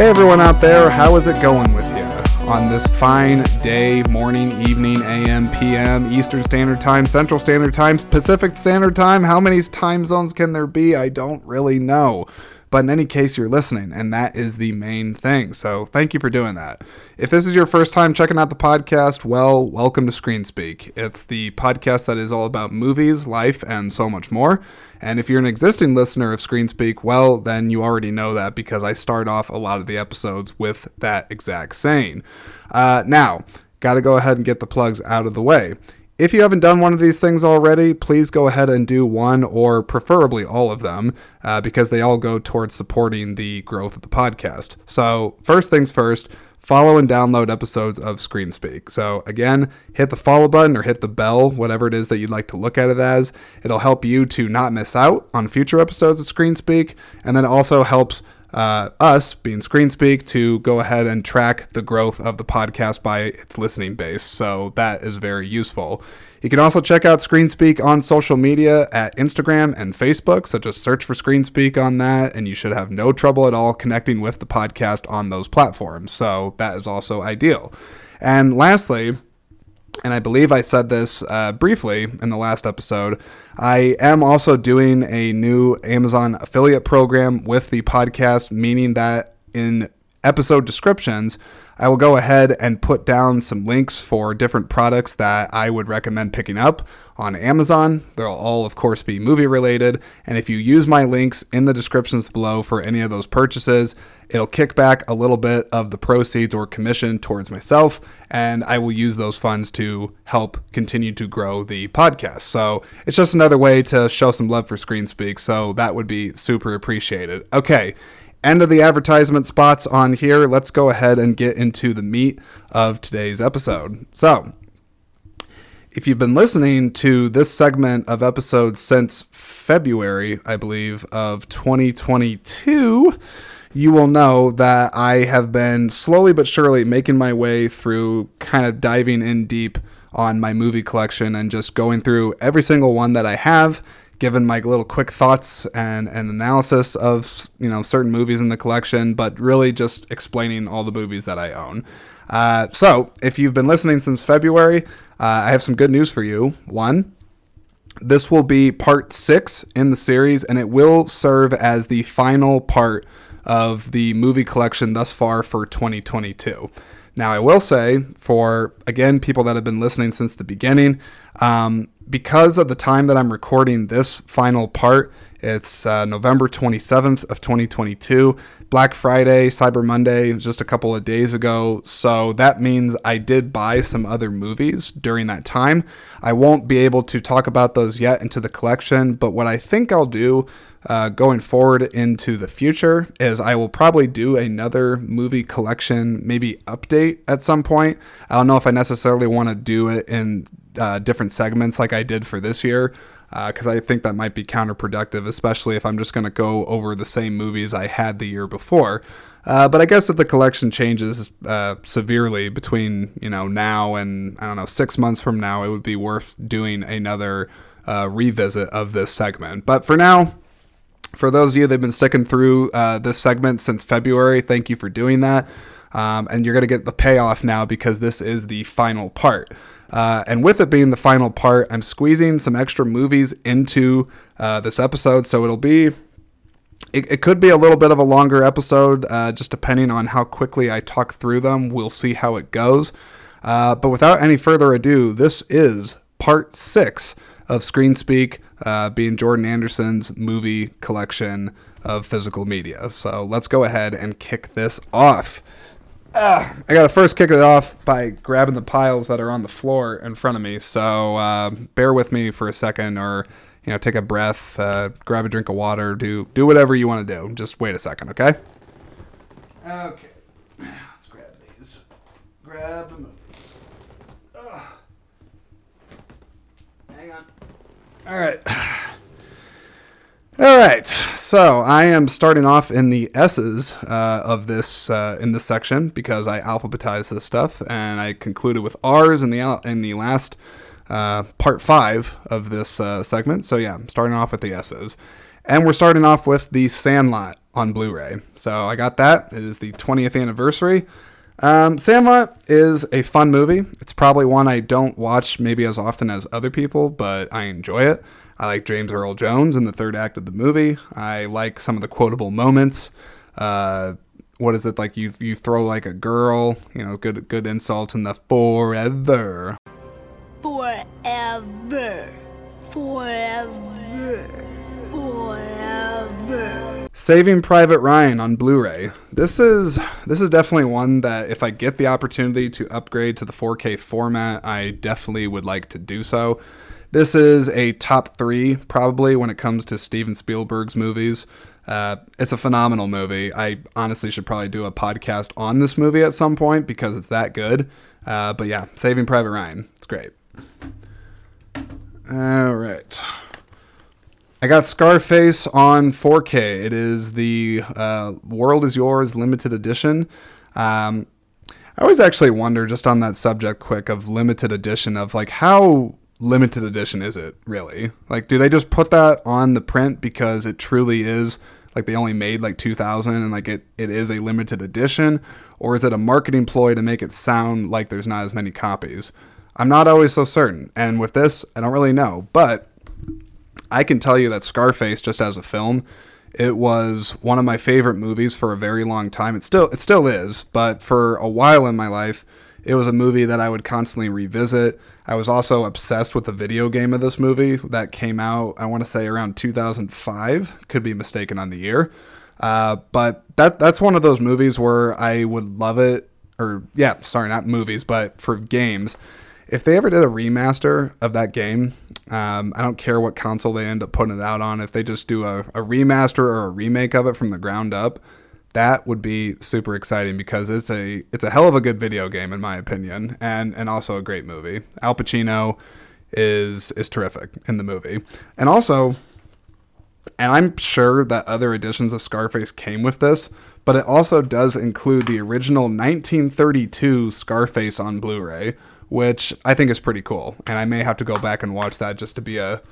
Hey everyone out there, how is it going with you on this fine day, morning, evening, AM, PM, Eastern Standard Time, Central Standard Time, Pacific Standard Time? How many time zones can there be? I don't really know. But in any case, you're listening, and that is the main thing. So thank you for doing that. If this is your first time checking out the podcast, well, welcome to Screen Speak. It's the podcast that is all about movies, life, and so much more. And if you're an existing listener of Screen Speak, well, then you already know that because I start off a lot of the episodes with that exact saying. Uh, now, got to go ahead and get the plugs out of the way. If you haven't done one of these things already, please go ahead and do one or preferably all of them uh, because they all go towards supporting the growth of the podcast. So, first things first, follow and download episodes of ScreenSpeak. So, again, hit the follow button or hit the bell, whatever it is that you'd like to look at it as. It'll help you to not miss out on future episodes of ScreenSpeak, and then also helps uh, us, being ScreenSpeak, to go ahead and track the growth of the podcast by its listening base. So that is very useful. You can also check out ScreenSpeak on social media at Instagram and Facebook. So just search for ScreenSpeak on that, and you should have no trouble at all connecting with the podcast on those platforms. So that is also ideal. And lastly, and I believe I said this uh, briefly in the last episode. I am also doing a new Amazon affiliate program with the podcast, meaning that in episode descriptions, I will go ahead and put down some links for different products that I would recommend picking up on Amazon. They'll all, of course, be movie related. And if you use my links in the descriptions below for any of those purchases, it'll kick back a little bit of the proceeds or commission towards myself. And I will use those funds to help continue to grow the podcast. So it's just another way to show some love for ScreenSpeak. So that would be super appreciated. Okay end of the advertisement spots on here. Let's go ahead and get into the meat of today's episode. So, if you've been listening to this segment of episodes since February, I believe, of 2022, you will know that I have been slowly but surely making my way through kind of diving in deep on my movie collection and just going through every single one that I have given my little quick thoughts and, and analysis of you know certain movies in the collection, but really just explaining all the movies that I own. Uh, so, if you've been listening since February, uh, I have some good news for you. One, this will be part six in the series, and it will serve as the final part of the movie collection thus far for 2022. Now, I will say, for again, people that have been listening since the beginning, um, because of the time that I'm recording this final part, it's uh, November 27th of 2022. Black Friday, Cyber Monday, just a couple of days ago. So that means I did buy some other movies during that time. I won't be able to talk about those yet into the collection, but what I think I'll do uh, going forward into the future is I will probably do another movie collection, maybe update at some point. I don't know if I necessarily want to do it in uh, different segments like I did for this year because uh, I think that might be counterproductive, especially if I'm just going to go over the same movies I had the year before. Uh, but I guess if the collection changes uh, severely between you know now and I don't know six months from now, it would be worth doing another uh, revisit of this segment. But for now, for those of you that have been sticking through uh, this segment since February, thank you for doing that. Um, and you're going to get the payoff now because this is the final part. Uh, and with it being the final part, I'm squeezing some extra movies into uh, this episode. So it'll be, it, it, could be a little bit of a longer episode, uh, just depending on how quickly I talk through them. We'll see how it goes. Uh, but without any further ado, this is part six of Screen Speak, uh, being Jordan Anderson's movie collection of physical media. So let's go ahead and kick this off. Uh, I got to first kick it off by grabbing the piles that are on the floor in front of me. So uh, bear with me for a second, or you know, take a breath, uh, grab a drink of water, do do whatever you want to do. Just wait a second, okay? Okay. Let's grab these. Grab the movies. Ugh. Hang on. All right. All right, so I am starting off in the S's uh, of this uh, in this section because I alphabetized this stuff, and I concluded with R's in the in the last uh, part five of this uh, segment. So yeah, I'm starting off with the S's, and we're starting off with the Sandlot on Blu-ray. So I got that. It is the 20th anniversary. Um, Sandlot is a fun movie. It's probably one I don't watch maybe as often as other people, but I enjoy it. I like James Earl Jones in the third act of the movie. I like some of the quotable moments. Uh, what is it like? You you throw like a girl, you know, good good insults in the forever. Forever. Forever. Forever. Saving Private Ryan on Blu-ray. This is this is definitely one that if I get the opportunity to upgrade to the 4K format, I definitely would like to do so. This is a top three probably when it comes to Steven Spielberg's movies. Uh, it's a phenomenal movie. I honestly should probably do a podcast on this movie at some point because it's that good. Uh, but yeah, Saving Private Ryan. It's great. All right. I got Scarface on 4K. It is the uh, World is Yours limited edition. Um, I always actually wonder, just on that subject, quick of limited edition, of like how limited edition is it really? Like, do they just put that on the print because it truly is like they only made like 2,000 and like it, it is a limited edition? Or is it a marketing ploy to make it sound like there's not as many copies? I'm not always so certain. And with this, I don't really know. But I can tell you that Scarface, just as a film, it was one of my favorite movies for a very long time. It still it still is, but for a while in my life, it was a movie that I would constantly revisit. I was also obsessed with the video game of this movie that came out, I want to say around 2005. Could be mistaken on the year. Uh, but that that's one of those movies where I would love it. Or yeah, sorry, not movies, but for games. If they ever did a remaster of that game, um, I don't care what console they end up putting it out on. If they just do a, a remaster or a remake of it from the ground up, that would be super exciting because it's a it's a hell of a good video game in my opinion, and and also a great movie. Al Pacino is is terrific in the movie, and also, and I'm sure that other editions of Scarface came with this, but it also does include the original 1932 Scarface on Blu-ray, which I think is pretty cool, and I may have to go back and watch that just to be a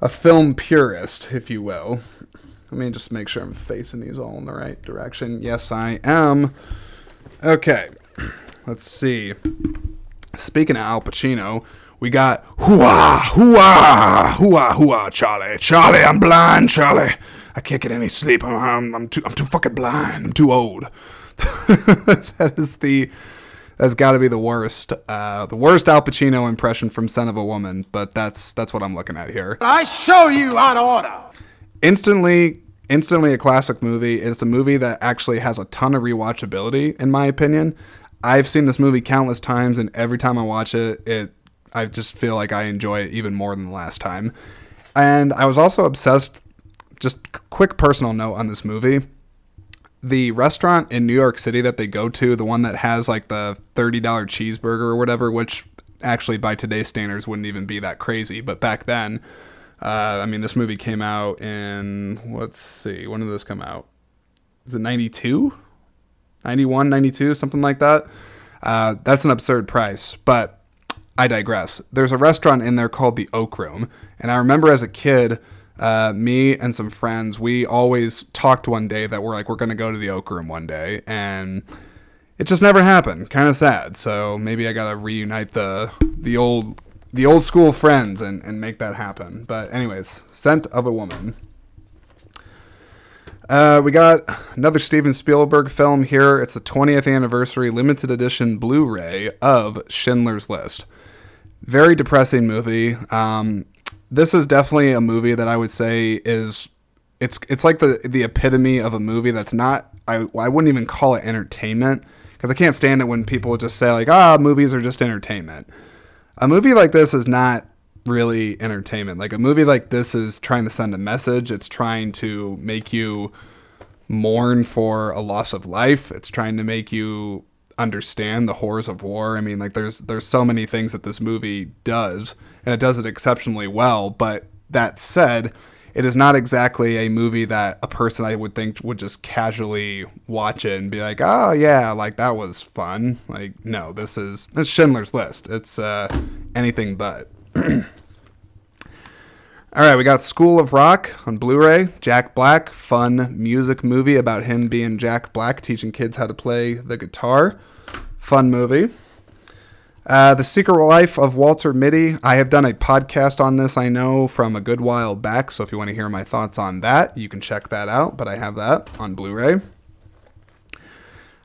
a film purist, if you will. Let me just make sure I'm facing these all in the right direction. Yes, I am. Okay, let's see. Speaking of Al Pacino, we got hooah, hooah, hooah, hooah, Charlie. Charlie, I'm blind, Charlie. I can't get any sleep. I'm, I'm, I'm too, I'm too fucking blind. I'm too old. that is the, that's got to be the worst, uh, the worst Al Pacino impression from Scent of a Woman. But that's that's what I'm looking at here. I show you on order. Instantly instantly a classic movie. It's a movie that actually has a ton of rewatchability in my opinion. I've seen this movie countless times and every time i watch it it i just feel like i enjoy it even more than the last time. And i was also obsessed just quick personal note on this movie. The restaurant in new york city that they go to the one that has like the $30 cheeseburger or whatever which actually by today's standards wouldn't even be that crazy but back then uh, I mean, this movie came out in, let's see, when did this come out? Is it 92? 91, 92, something like that? Uh, that's an absurd price, but I digress. There's a restaurant in there called the Oak Room, and I remember as a kid, uh, me and some friends, we always talked one day that we're like, we're going to go to the Oak Room one day, and it just never happened. Kind of sad. So maybe I got to reunite the the old the old school friends and, and make that happen. But anyways, Scent of a Woman. Uh, we got another Steven Spielberg film here. It's the 20th anniversary limited edition Blu-ray of Schindler's List. Very depressing movie. Um, this is definitely a movie that I would say is it's it's like the the epitome of a movie that's not I I wouldn't even call it entertainment because I can't stand it when people just say like ah movies are just entertainment a movie like this is not really entertainment. Like a movie like this is trying to send a message. It's trying to make you mourn for a loss of life. It's trying to make you understand the horrors of war. I mean, like there's there's so many things that this movie does, and it does it exceptionally well. But that said, it is not exactly a movie that a person I would think would just casually watch it and be like, "Oh yeah, like that was fun." Like, no, this is it's Schindler's List. It's uh, anything but. All right, we got School of Rock on Blu-ray. Jack Black, fun music movie about him being Jack Black, teaching kids how to play the guitar. Fun movie. Uh, the Secret Life of Walter Mitty. I have done a podcast on this, I know, from a good while back. So if you want to hear my thoughts on that, you can check that out. But I have that on Blu ray.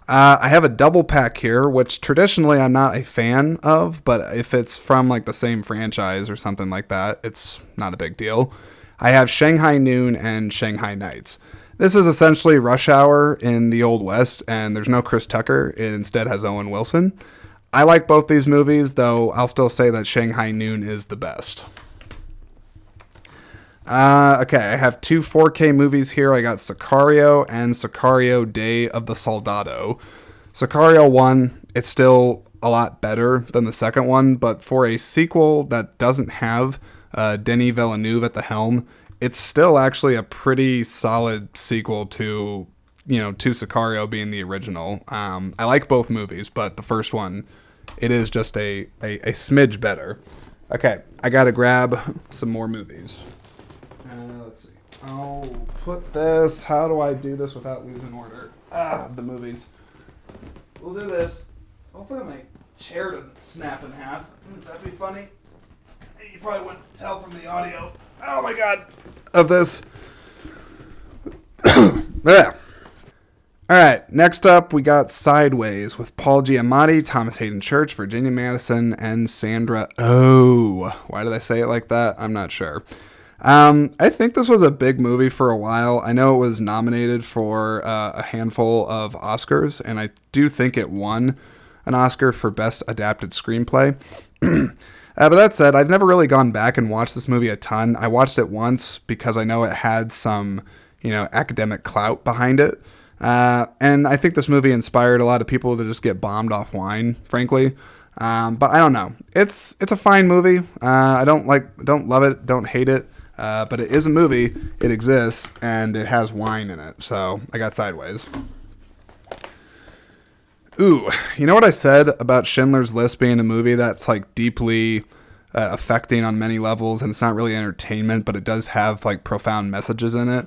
Uh, I have a double pack here, which traditionally I'm not a fan of, but if it's from like the same franchise or something like that, it's not a big deal. I have Shanghai Noon and Shanghai Nights. This is essentially Rush Hour in the Old West, and there's no Chris Tucker. It instead has Owen Wilson. I like both these movies, though I'll still say that Shanghai Noon is the best. Uh, okay, I have two 4K movies here. I got Sicario and Sicario Day of the Soldado. Sicario 1, it's still a lot better than the second one, but for a sequel that doesn't have uh, Denis Villeneuve at the helm, it's still actually a pretty solid sequel to, you know, to Sicario being the original. Um, I like both movies, but the first one, it is just a, a, a smidge better. Okay, I gotta grab some more movies. Uh, let's see. I'll put this. How do I do this without losing order? Ah, the movies. We'll do this. Hopefully my chair doesn't snap in half. That'd be funny. You probably wouldn't tell from the audio. Oh my god. Of this. yeah. All right, next up we got Sideways with Paul Giamatti, Thomas Haden Church, Virginia Madsen, and Sandra Oh. Why did I say it like that? I'm not sure. Um, I think this was a big movie for a while. I know it was nominated for uh, a handful of Oscars, and I do think it won an Oscar for Best Adapted Screenplay. uh, but that said, I've never really gone back and watched this movie a ton. I watched it once because I know it had some, you know, academic clout behind it. Uh, and I think this movie inspired a lot of people to just get bombed off wine, frankly. Um, but I don't know. It's it's a fine movie. Uh, I don't like don't love it, don't hate it. Uh, but it is a movie. It exists, and it has wine in it. So I got sideways. Ooh, you know what I said about Schindler's List being a movie that's like deeply uh, affecting on many levels, and it's not really entertainment, but it does have like profound messages in it.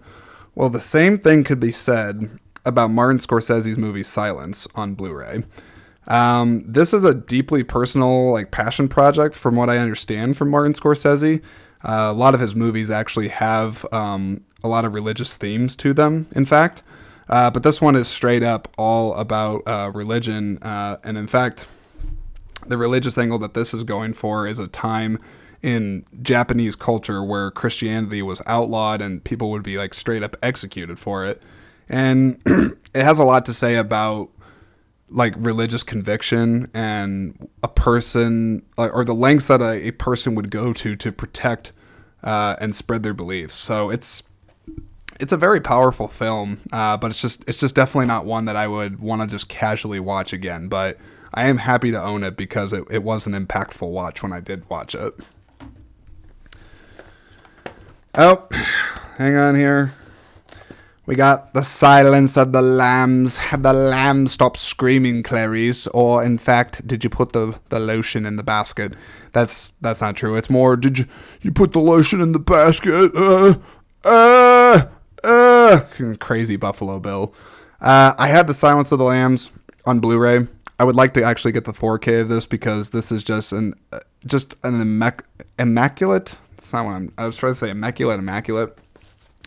Well, the same thing could be said about Martin Scorsese's movie Silence on Blu-ray. Um, this is a deeply personal, like passion project, from what I understand from Martin Scorsese. Uh, a lot of his movies actually have um, a lot of religious themes to them, in fact. Uh, but this one is straight up all about uh, religion. Uh, and in fact, the religious angle that this is going for is a time in Japanese culture where Christianity was outlawed and people would be like straight up executed for it. And it has a lot to say about like religious conviction and a person or the lengths that a, a person would go to to protect uh, and spread their beliefs. So it's it's a very powerful film, uh, but it's just it's just definitely not one that I would want to just casually watch again. But I am happy to own it because it, it was an impactful watch when I did watch it. Oh, hang on here. We got the silence of the lambs. Have the lambs stopped screaming, Clarice? Or, in fact, did you put the, the lotion in the basket? That's that's not true. It's more, did you, you put the lotion in the basket? Uh, uh, uh, crazy Buffalo Bill. Uh, I had the Silence of the Lambs on Blu-ray. I would like to actually get the 4K of this because this is just an uh, just an immac- immaculate. It's not what I'm. I was trying to say immaculate, immaculate.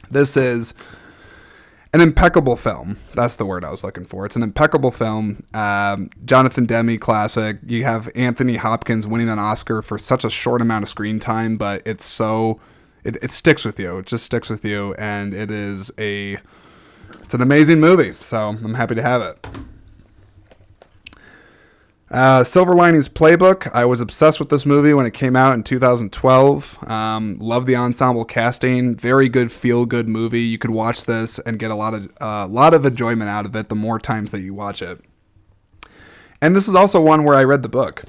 This is an impeccable film. That's the word I was looking for. It's an impeccable film. Um, Jonathan Demme classic. You have Anthony Hopkins winning an Oscar for such a short amount of screen time, but it's so it, it sticks with you. It just sticks with you, and it is a it's an amazing movie. So I'm happy to have it. Uh, Silver Linings Playbook. I was obsessed with this movie when it came out in 2012. Um, love the ensemble casting. Very good, feel good movie. You could watch this and get a lot of a uh, lot of enjoyment out of it the more times that you watch it. And this is also one where I read the book.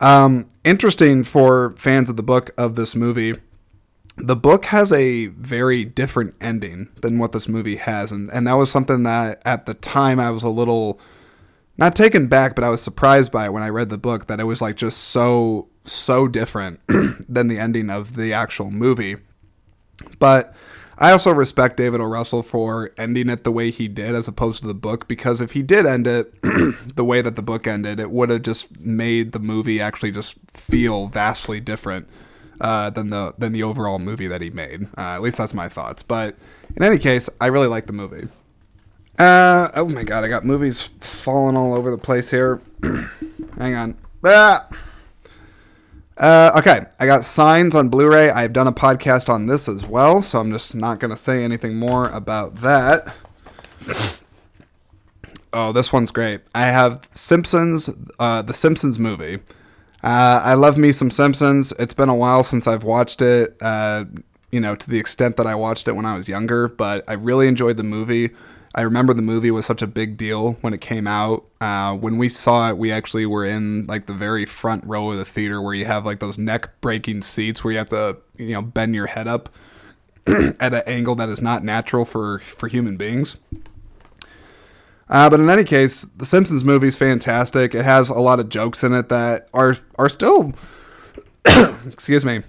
Um, interesting for fans of the book of this movie. The book has a very different ending than what this movie has, and and that was something that at the time I was a little not taken back, but I was surprised by it when I read the book that it was like just so so different than the ending of the actual movie. But I also respect David O. Russell for ending it the way he did as opposed to the book because if he did end it the way that the book ended, it would have just made the movie actually just feel vastly different uh, than the than the overall movie that he made. Uh, at least that's my thoughts. But in any case, I really like the movie. Uh, oh my god, I got movies falling all over the place here. Hang on. Ah! Uh, okay, I got Signs on Blu-ray. I've done a podcast on this as well, so I'm just not gonna say anything more about that. oh, this one's great. I have Simpsons, uh, the Simpsons movie. Uh, I love me some Simpsons. It's been a while since I've watched it. Uh, you know, to the extent that I watched it when I was younger, but I really enjoyed the movie. I remember the movie was such a big deal when it came out. Uh, when we saw it, we actually were in like the very front row of the theater where you have like those neck breaking seats where you have to, you know, bend your head up at an angle that is not natural for, for human beings. Uh, but in any case, the Simpsons movie is fantastic. It has a lot of jokes in it that are are still, excuse me,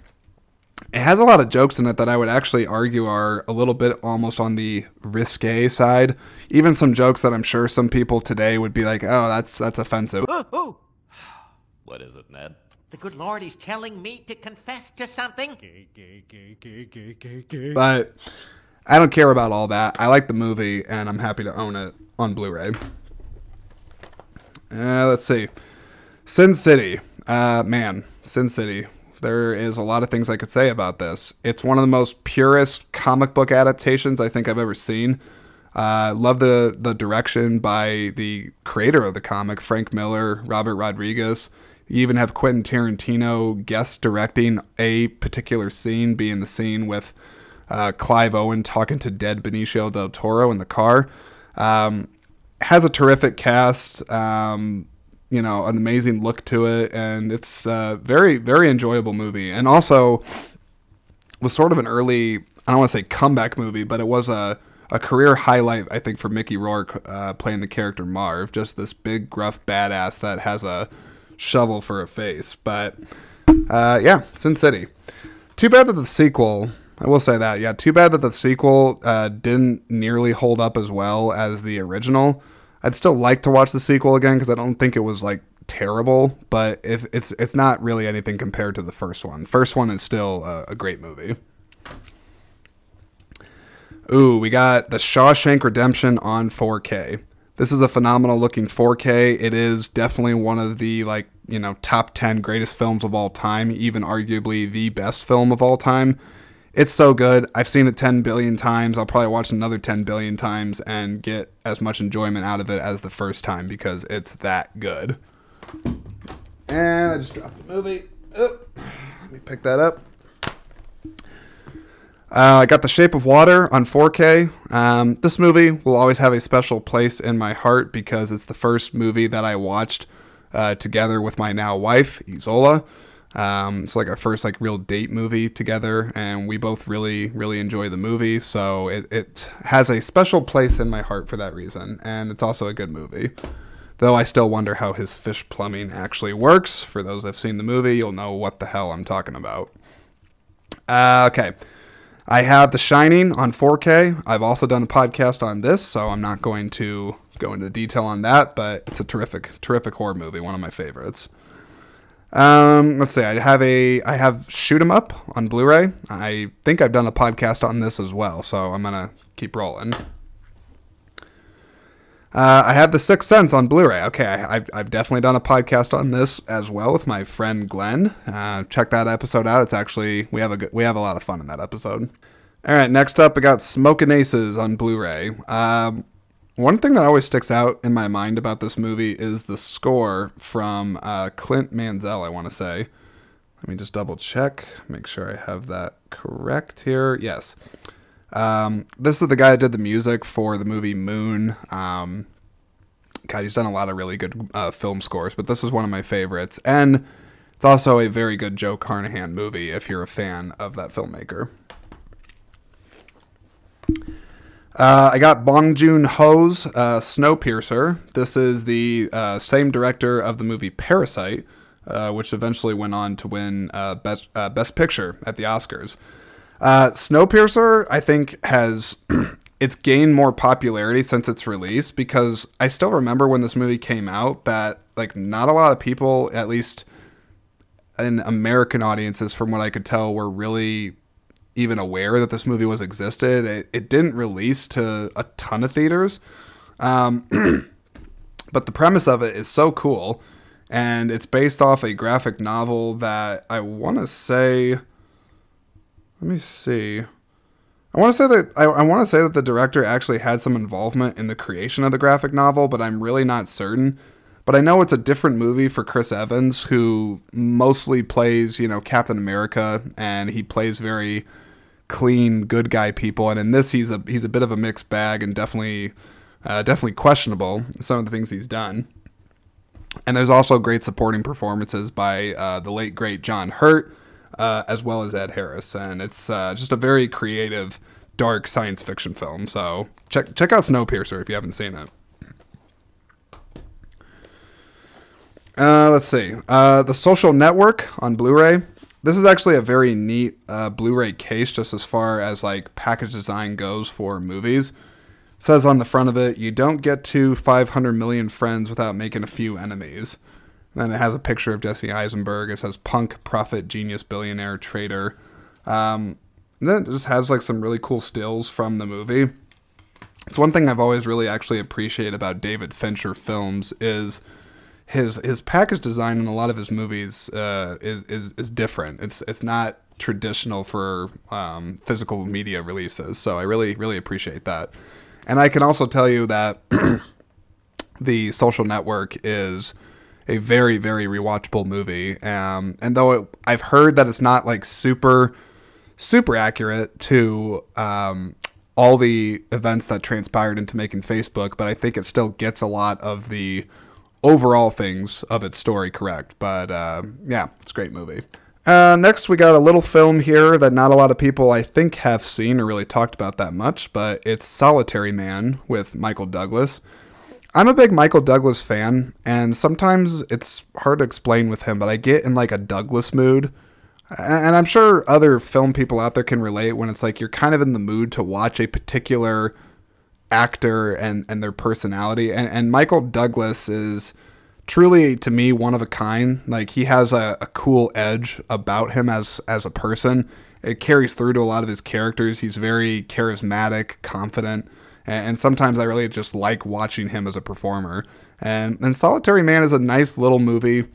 it has a lot of jokes in it that I would actually argue are a little bit almost on the risque side. Even some jokes that I'm sure some people today would be like, "Oh, that's that's offensive." Ooh, ooh. What is it, Ned? The good Lord is telling me to confess to something. But I don't care about all that. I like the movie, and I'm happy to own it on Blu-ray. Uh, let's see, Sin City. Uh, man, Sin City. There is a lot of things I could say about this. It's one of the most purest comic book adaptations I think I've ever seen. Uh, love the the direction by the creator of the comic, Frank Miller, Robert Rodriguez. You even have Quentin Tarantino guest directing a particular scene, being the scene with uh, Clive Owen talking to dead Benicio del Toro in the car. Um, has a terrific cast. Um, you know, an amazing look to it, and it's a very, very enjoyable movie. And also was sort of an early, I don't want to say comeback movie, but it was a, a career highlight, I think, for Mickey Rourke uh, playing the character Marv. Just this big, gruff badass that has a shovel for a face. But uh, yeah, Sin City. Too bad that the sequel. I will say that. Yeah, too bad that the sequel uh, didn't nearly hold up as well as the original. I'd still like to watch the sequel again because I don't think it was like terrible, but if it's it's not really anything compared to the first one. First one is still a, a great movie. Ooh, we got the Shawshank Redemption on 4K. This is a phenomenal looking 4K. It is definitely one of the like, you know, top 10 greatest films of all time, even arguably the best film of all time. It's so good. I've seen it 10 billion times. I'll probably watch another 10 billion times and get as much enjoyment out of it as the first time because it's that good. And I just dropped the movie. Oh, let me pick that up. Uh, I got The Shape of Water on 4K. Um, this movie will always have a special place in my heart because it's the first movie that I watched uh, together with my now wife, Isola. Um, it's like our first like real date movie together, and we both really really enjoy the movie. So it, it has a special place in my heart for that reason, and it's also a good movie. Though I still wonder how his fish plumbing actually works. For those that've seen the movie, you'll know what the hell I'm talking about. Uh, okay. I have The Shining on 4K. I've also done a podcast on this, so I'm not going to go into detail on that, but it's a terrific, terrific horror movie, one of my favorites. Um, let's see. I have a I have Shoot 'Em Up on Blu-ray. I think I've done a podcast on this as well, so I'm gonna keep rolling. Uh, I have The Sixth Sense on Blu-ray. Okay, I, have I've definitely done a podcast on this as well with my friend Glenn. Uh, check that episode out. It's actually we have a good, we have a lot of fun in that episode. All right, next up, I got Smoking Aces on Blu-ray. Um, one thing that always sticks out in my mind about this movie is the score from uh, Clint Mansell, I want to say. Let me just double check, make sure I have that correct here. Yes. Um, this is the guy that did the music for the movie Moon. Um, God, he's done a lot of really good uh, film scores, but this is one of my favorites. And it's also a very good Joe Carnahan movie if you're a fan of that filmmaker. Uh, I got Bong Joon Ho's uh, Snowpiercer. This is the uh, same director of the movie Parasite, uh, which eventually went on to win uh, best uh, Best Picture at the Oscars. Snowpiercer, I think, has it's gained more popularity since its release because I still remember when this movie came out that like not a lot of people, at least in American audiences, from what I could tell, were really even aware that this movie was existed. It, it didn't release to a ton of theaters, um, but the premise of it is so cool, and it's based off a graphic novel that I want to say. Let me see. I want to say that I, I want to say that the director actually had some involvement in the creation of the graphic novel, but I'm really not certain. But I know it's a different movie for Chris Evans, who mostly plays, you know, Captain America, and he plays very clean, good guy people. And in this, he's a he's a bit of a mixed bag, and definitely, uh, definitely questionable some of the things he's done. And there's also great supporting performances by uh, the late great John Hurt, uh, as well as Ed Harris, and it's uh, just a very creative, dark science fiction film. So check check out Snowpiercer if you haven't seen it. Uh, let's see. Uh, the Social Network on Blu-ray. This is actually a very neat uh, Blu-ray case, just as far as like package design goes for movies. It says on the front of it, "You don't get to 500 million friends without making a few enemies." And then it has a picture of Jesse Eisenberg. It says "Punk, Prophet, Genius, Billionaire, Traitor." Um, and then it just has like some really cool stills from the movie. It's one thing I've always really actually appreciated about David Fincher films is his his package design in a lot of his movies uh, is, is is different. It's it's not traditional for um, physical media releases. So I really really appreciate that. And I can also tell you that the Social Network is a very very rewatchable movie. Um, and though it, I've heard that it's not like super super accurate to um, all the events that transpired into making Facebook, but I think it still gets a lot of the overall things of its story correct. But uh, yeah, it's a great movie. Uh, next, we got a little film here that not a lot of people, I think, have seen or really talked about that much, but it's Solitary Man with Michael Douglas. I'm a big Michael Douglas fan, and sometimes it's hard to explain with him, but I get in like a Douglas mood. And I'm sure other film people out there can relate when it's like you're kind of in the mood to watch a particular actor and, and their personality. And, and Michael Douglas is truly, to me, one of a kind. Like he has a, a cool edge about him as as a person. It carries through to a lot of his characters. He's very charismatic, confident, and, and sometimes I really just like watching him as a performer. And and Solitary Man is a nice little movie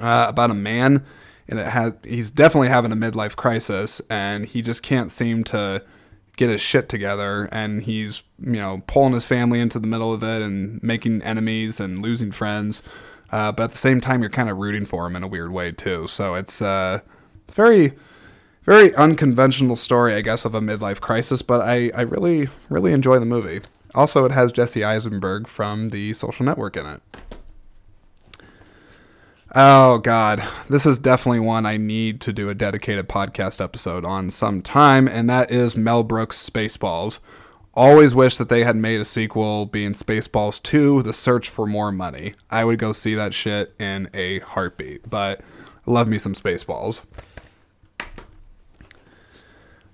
uh, about a man, and it has he's definitely having a midlife crisis, and he just can't seem to get his shit together and he's you know pulling his family into the middle of it and making enemies and losing friends. Uh, but at the same time you're kind of rooting for him in a weird way too. So it's uh, it's very very unconventional story i guess of a midlife crisis but i i really really enjoy the movie. Also it has jesse eisenberg from the social network in it Oh God, this is definitely one I need to do a dedicated podcast episode on sometime, and that is Mel Brooks' Spaceballs. Always wish that they had made a sequel being Spaceballs 2, The Search for More Money. I would go see that shit in a heartbeat, but love me some Spaceballs.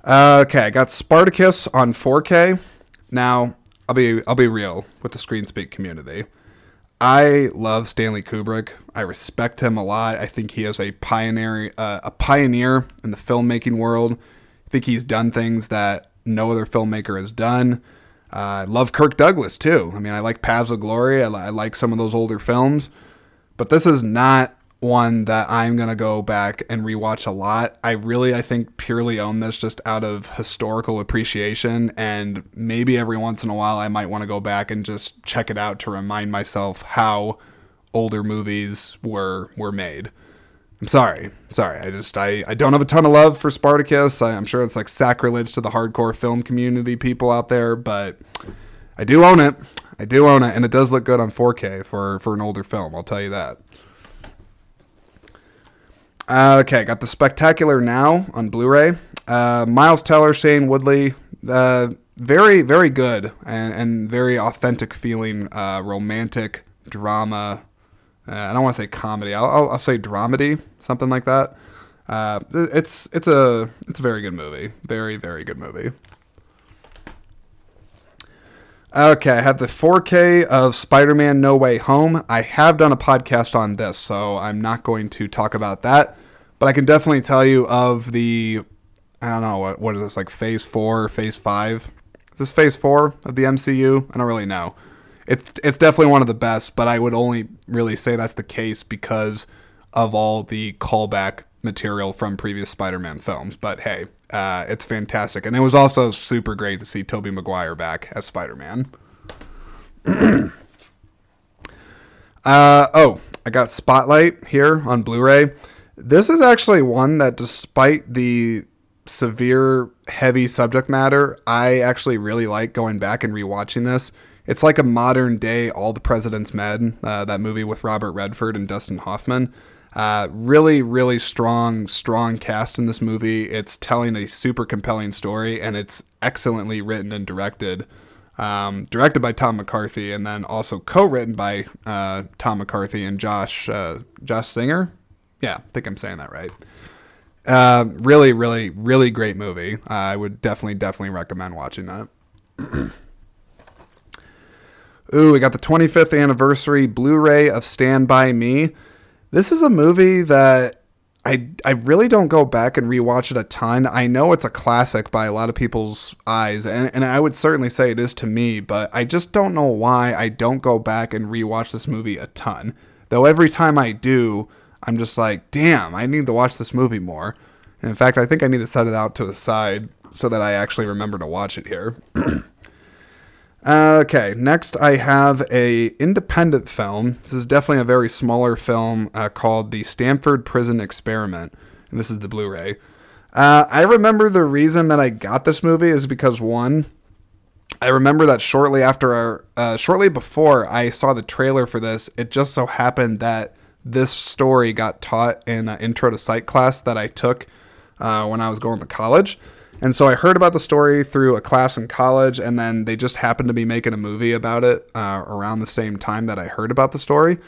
Okay, I got Spartacus on 4K. Now, I'll be I'll be real with the screen speak community. I love Stanley Kubrick. I respect him a lot. I think he is a pioneer, uh, a pioneer in the filmmaking world. I think he's done things that no other filmmaker has done. Uh, I love Kirk Douglas too. I mean, I like Paths of Glory. I, li- I like some of those older films, but this is not one that I'm gonna go back and rewatch a lot. I really, I think, purely own this just out of historical appreciation, and maybe every once in a while I might want to go back and just check it out to remind myself how older movies were were made. I'm sorry, sorry. I just I, I don't have a ton of love for Spartacus. I, I'm sure it's like sacrilege to the hardcore film community people out there, but I do own it. I do own it, and it does look good on 4K for for an older film. I'll tell you that. Uh, okay, got the Spectacular Now on Blu-ray. Uh, Miles Teller, Shailene Woodley, uh, very very good and, and very authentic feeling, uh, romantic drama. Uh, I don't want to say comedy. I'll, I'll, I'll say dramedy, something like that. Uh, it's it's a it's a very good movie. Very very good movie. Okay, I have the 4K of Spider-Man No Way Home. I have done a podcast on this, so I'm not going to talk about that. But I can definitely tell you of the I don't know what what is this like Phase Four, Phase Five? Is this Phase Four of the MCU? I don't really know. It's it's definitely one of the best, but I would only really say that's the case because of all the callback material from previous Spider-Man films. But hey, uh, it's fantastic, and it was also super great to see Tobey Maguire back as Spider-Man. uh, oh, I got Spotlight here on Blu-ray. This is actually one that, despite the severe, heavy subject matter, I actually really like going back and rewatching this. It's like a modern day All the President's Men, uh, that movie with Robert Redford and Dustin Hoffman. Uh, really, really strong, strong cast in this movie. It's telling a super compelling story, and it's excellently written and directed. Um, directed by Tom McCarthy, and then also co-written by uh, Tom McCarthy and Josh uh, Josh Singer. Yeah, I think I'm saying that right. Uh, really, really, really great movie. I would definitely, definitely recommend watching that. Ooh, we got the 25th anniversary Blu-ray of Stand By Me. This is a movie that I I really don't go back and rewatch it a ton. I know it's a classic by a lot of people's eyes, and, and I would certainly say it is to me, but I just don't know why I don't go back and rewatch this movie a ton. Though every time I do, I'm just like, damn, I need to watch this movie more. And in fact, I think I need to set it out to the side so that I actually remember to watch it here. Okay, next I have a independent film. This is definitely a very smaller film uh, called The Stanford Prison Experiment, and this is the Blu-ray. Uh, I remember the reason that I got this movie is because one, I remember that shortly after, our, uh, shortly before I saw the trailer for this, it just so happened that this story got taught in an intro to psych class that I took uh, when I was going to college. And so I heard about the story through a class in college, and then they just happened to be making a movie about it uh, around the same time that I heard about the story.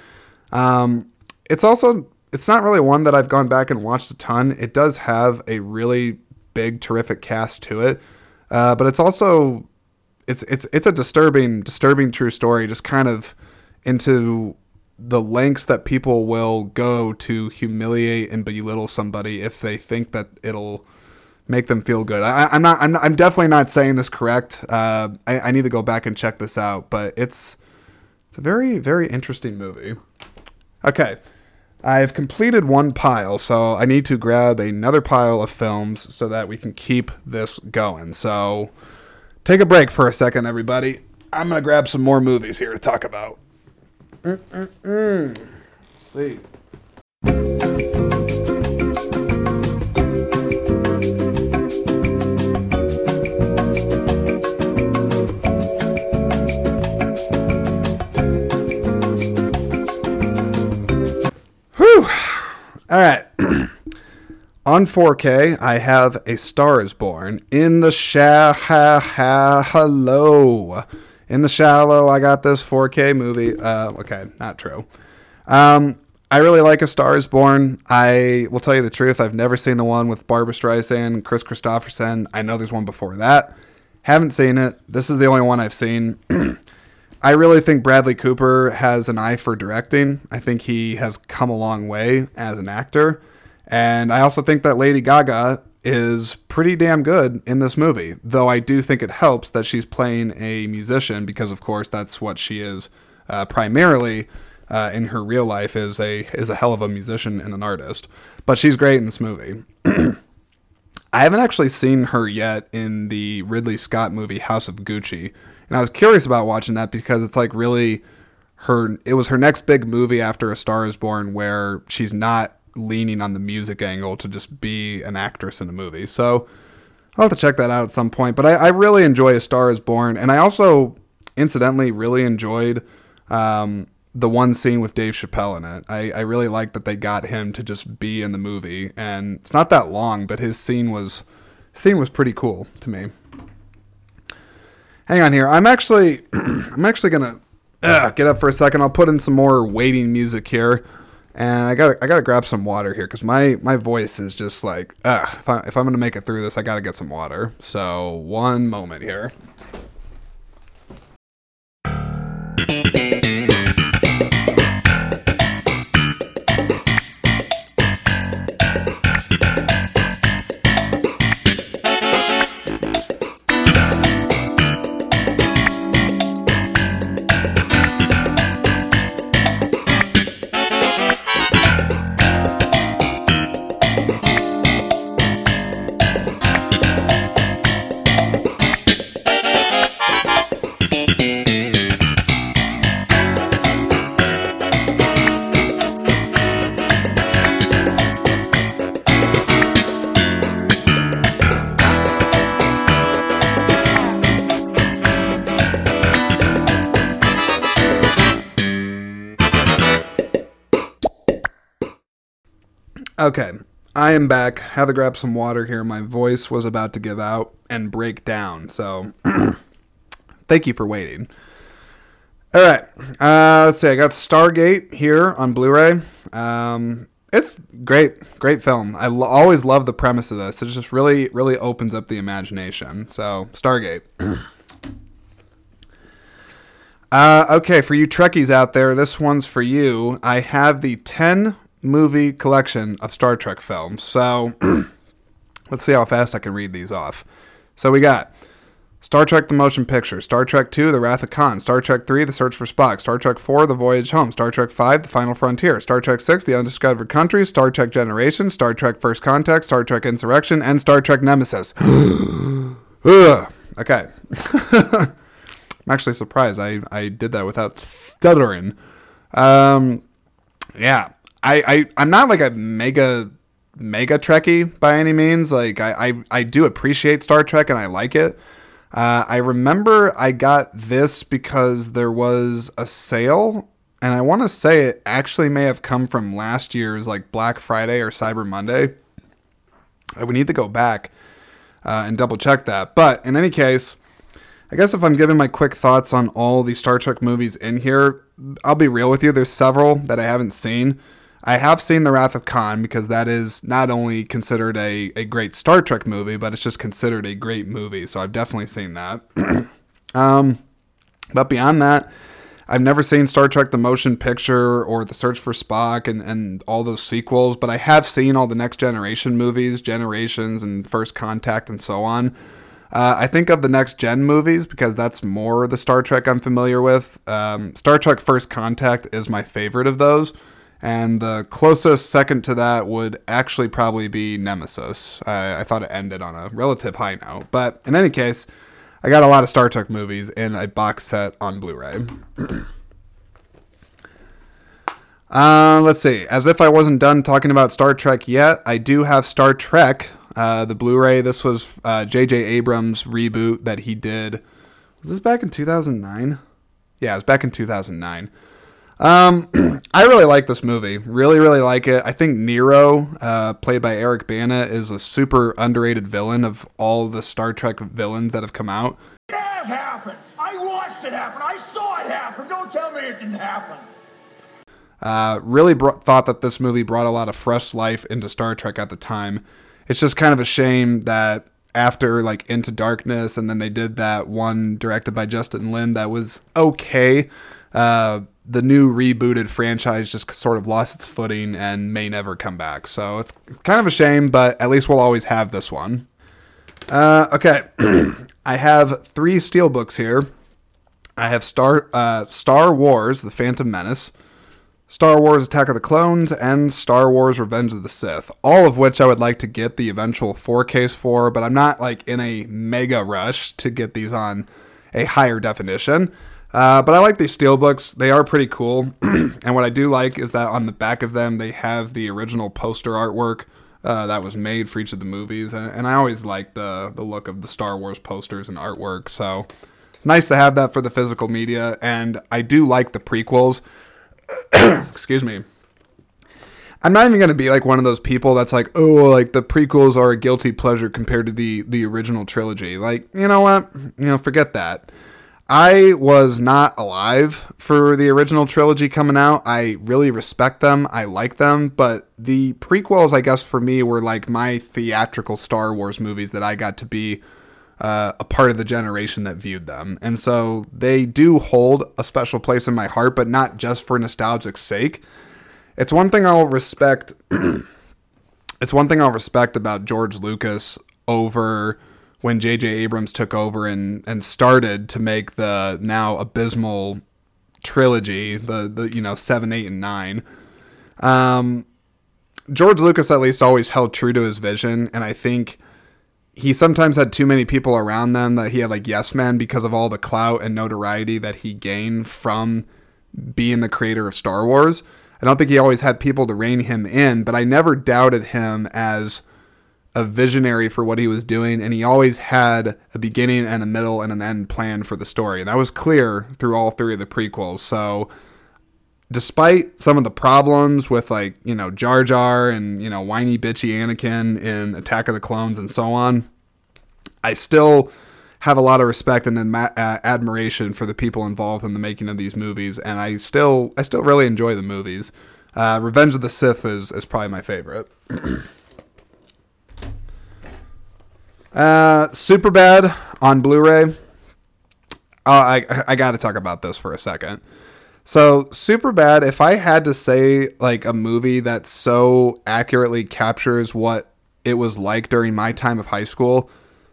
Um, it's also it's not really one that I've gone back and watched a ton. It does have a really big, terrific cast to it, uh, but it's also it's it's it's a disturbing, disturbing true story. Just kind of into the lengths that people will go to humiliate and belittle somebody if they think that it'll make them feel good. I, am not, I'm, I'm definitely not saying this correct. Uh, I, I need to go back and check this out, but it's, it's a very, very interesting movie. Okay. I've completed one pile, so I need to grab another pile of films so that we can keep this going. So take a break for a second, everybody. I'm to grab some more movies here to talk about. Mm-mm-mm. See. All right. On 4K, I have A Star is Born. In the sha ha ha hello. In the shallow, I got this 4K movie. Uh, okay, not true. Um, I really like A Star is Born. I will tell you the truth. I've never seen the one with Barbra Streisand, Kris Kristofferson. I know there's one before that. Haven't seen it. This is the only one I've seen. I really think Bradley Cooper has an eye for directing. I think he has come a long way as an actor. And I also think that Lady Gaga is pretty damn good in this movie. Though I do think it helps that she's playing a musician because, of course, that's what she is uh, primarily uh, in her real life is a is a hell of a musician and an artist. But she's great in this movie. I haven't actually seen her yet in the Ridley Scott movie House of Gucci, and I was curious about watching that because it's like really her it was her next big movie after A Star is Born where she's not leaning on the music angle to just be an actress in a movie. So I'll have to check that out at some point. But I, I really enjoy A Star is Born. And I also incidentally really enjoyed um, the one scene with Dave Chappelle in it. I, I really like that they got him to just be in the movie. And it's not that long, but his scene was scene was pretty cool to me. Hang on here. I'm actually I'm actually gonna uh, get up for a second. I'll put in some more waiting music here And I got I got to grab some water here because my my voice is just like, ugh, if, I, if I'm gonna make it through this, I got to get some water. So one moment here. Okay, I am back. Had to grab some water here. My voice was about to give out and break down. So, thank you for waiting. All right, uh, let's see. I got Stargate here on Blu-ray. Um, it's great, great film. I lo- always love the premise of this. It just really, really opens up the imagination. So, Stargate. Uh, okay, for you Trekkies out there, this one's for you. I have the 10 movie collection of Star Trek films. So let's see how fast I can read these off. So we got Star Trek The Motion Picture, Star Trek II The Wrath of Khan, Star Trek III The Search for Spock, Star Trek IV The Voyage Home, Star Trek V The Final Frontier, Star Trek VI The Undiscovered Country, Star Trek Generation, Star Trek First Contact, Star Trek Insurrection, and Star Trek Nemesis. Okay. I'm actually surprised I, I did that without stuttering. Um, yeah, I, I I'm not like a mega mega Trekkie by any means. Like I, I, I do appreciate Star Trek and I like it. Uh, I remember I got this because there was a sale, and I want to say it actually may have come from last year's like Black Friday or Cyber Monday. I would need to go back uh, and double check that. But in any case, I guess if I'm giving my quick thoughts on all the Star Trek movies in here, I'll be real with you. There's several that I haven't seen. I have seen The Wrath of Khan because that is not only considered a, a great Star Trek movie, but it's just considered a great movie. So I've definitely seen that. um, but beyond that, I've never seen Star Trek the Motion Picture or The Search for Spock and, and all those sequels, but I have seen all the Next Generation movies, Generations and First Contact and so on. Uh, I think of the next gen movies because that's more the Star Trek I'm familiar with. Um, Star Trek First Contact is my favorite of those. And the closest second to that would actually probably be Nemesis. I, I thought it ended on a relative high note. But in any case, I got a lot of Star Trek movies in a box set on Blu ray. uh, let's see. As if I wasn't done talking about Star Trek yet, I do have Star Trek uh, the Blu-ray. This was J.J. Uh, Abrams' reboot that he did. Was this back in 2009? Yeah, it was back in 2009. Um, I really like this movie. Really, really like it. I think Nero, uh, played by Eric Bana, is a super underrated villain of all the Star Trek villains that have come out. That happened. I watched it happen. I saw it happen. Don't tell me it didn't happen. Uh, really br- thought that this movie brought a lot of fresh life into Star Trek at the time it's just kind of a shame that after like Into Darkness, and then they did that one directed by Justin Lin that was okay. Uh, the new rebooted franchise just sort of lost its footing and may never come back. So it's, it's kind of a shame, but at least we'll always have this one. Uh, okay, I have three steelbooks here. I have Star uh, Star Wars: The Phantom Menace, Star Wars Attack of the Clones, and Star Wars Revenge of the Sith, all of which I would like to get the eventual 4Ks for, but I'm not like in a mega rush to get these on a higher definition. Uh, but I like these steelbooks. They are pretty cool. and what I do like is that on the back of them, they have the original poster artwork uh, that was made for each of the movies. And, and I always like the, the look of the Star Wars posters and artwork. So nice to have that for the physical media. And I do like the prequels. excuse me. I'm not even gonna be like one of those people that's like, oh, like the prequels are a guilty pleasure compared to the the original trilogy. Like, you know what? You know, forget that. I was not alive for the original trilogy coming out. I really respect them. I like them, but the prequels, I guess, for me were like my theatrical Star Wars movies that I got to be uh, a part of the generation that viewed them. And so they do hold a special place in my heart, but not just for nostalgic sake. It's one thing I'll respect. it's one thing I'll respect about George Lucas over when J.J. Abrams took over and, and started to make the now abysmal trilogy, the, the you know, 7, 8, and 9. Um, George Lucas at least always held true to his vision, and I think he sometimes had too many people around them that he had like yes men because of all the clout and notoriety that he gained from being the creator of Star Wars. I don't think he always had people to rein him in, but I never doubted him as – a visionary for what he was doing, and he always had a beginning and a middle and an end plan for the story. And that was clear through all three of the prequels. So, despite some of the problems with, like, you know, Jar Jar and, you know, whiny, bitchy Anakin in Attack of the Clones and so on, I still have a lot of respect and adma- uh, admiration for the people involved in the making of these movies. And I still, I still really enjoy the movies. Uh, Revenge of the Sith is, is probably my favorite. Uh, Superbad on Blu-ray. Oh, I I got to talk about this for a second. So, Superbad. If I had to say like a movie that so accurately captures what it was like during my time of high school,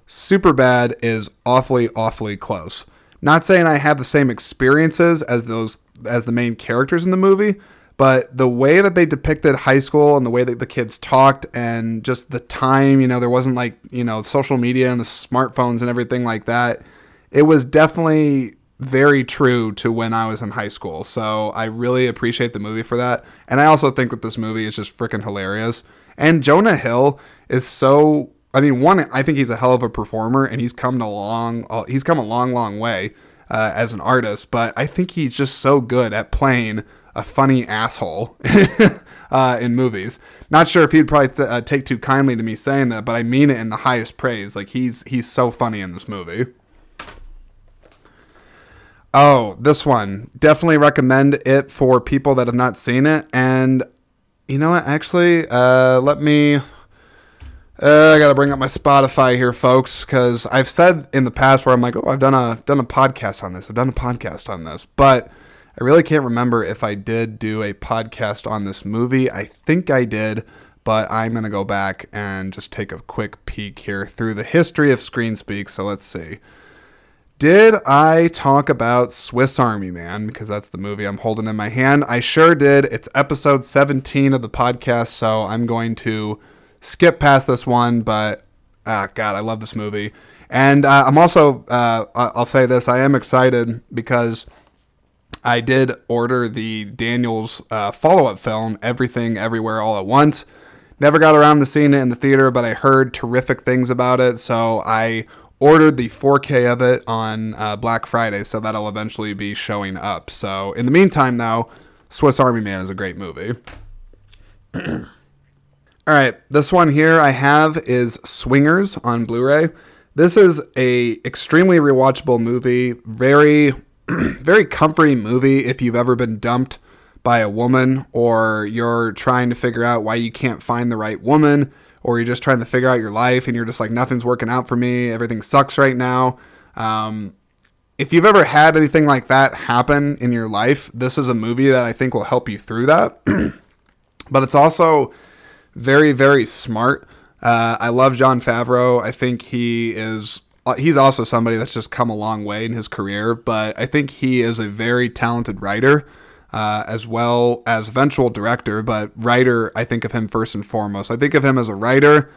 Superbad is awfully awfully close. Not saying I had the same experiences as those as the main characters in the movie, but the way that they depicted high school and the way that the kids talked and just the time, you know, there wasn't like, you know, social media and the smartphones and everything like that. It was definitely very true to when I was in high school. So I really appreciate the movie for that. And I also think that this movie is just freaking hilarious. And Jonah Hill is so I mean, one, I think he's a hell of a performer and he's come a long he's come a long, long way uh, as an artist, but I think he's just so good at playing a funny asshole uh, in movies. Not sure if he'd probably t- uh, take too kindly to me saying that, but I mean it in the highest praise. Like he's he's so funny in this movie. Oh, this one definitely recommend it for people that have not seen it. And you know what? Actually, uh, let me. Uh, I gotta bring up my Spotify here, folks, because I've said in the past where I'm like, oh, I've done a done a podcast on this. I've done a podcast on this, but I really can't remember if I did do a podcast on this movie. I think I did, but I'm going to go back and just take a quick peek here through the history of Screen Speak. So let's see. Did I talk about Swiss Army Man? Because that's the movie I'm holding in my hand. I sure did. It's episode 17 of the podcast, so I'm going to skip past this one, but ah, God, I love this movie. And uh, I'm also, uh, I'll say this, I am excited because I did order the Daniels uh, follow up film, Everything Everywhere All at Once. Never got around to seeing it in the theater, but I heard terrific things about it. So I ordered the 4K of it on uh, Black Friday, so that'll eventually be showing up. So in the meantime, though, Swiss Army Man is a great movie. All right, this one here I have is Swingers on Blu-ray. This is a extremely rewatchable movie, very very comforting movie if you've ever been dumped by a woman or you're trying to figure out why you can't find the right woman or you're just trying to figure out your life and you're just like nothing's working out for me. Everything sucks right now. Um, if you've ever had anything like that happen in your life this is a movie that i think will help you through that. But it's also very very smart. Uh, i love jon favreau. I think he is he's also somebody that's just come a long way in his career, but I think he is a very talented writer. Uh, as well as eventual director, but writer, I think of him first and foremost. I think of him as a writer,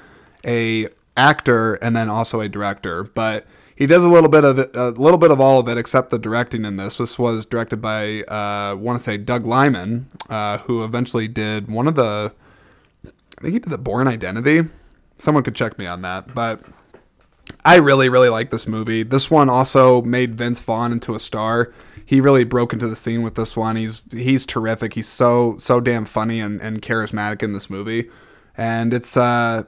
a actor, and then also a director. But he does a little bit of it, a little bit of all of it, except the directing in this. This was directed by, uh, I want to say Doug Liman, uh, who eventually did one of the, I think he did the Bourne Identity. Someone could check me on that, but I really, really like this movie. This one also made Vince Vaughn into a star. He really broke into the scene with this one. He's he's terrific. He's so so damn funny and, and charismatic in this movie. And it's uh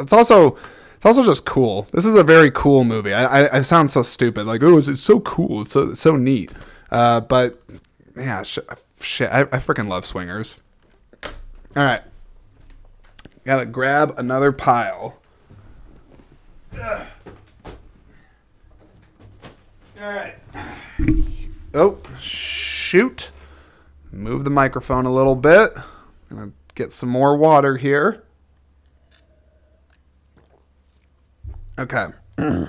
it's also it's also just cool. This is a very cool movie. I, I, I sound so stupid, like oh, it's, it's so cool. It's so it's so neat. Uh, but yeah, sh- shit, I, I freaking love swingers. All right, gotta grab another pile. All right. Oh, shoot. Move the microphone a little bit. Gonna get some more water here. Okay. uh,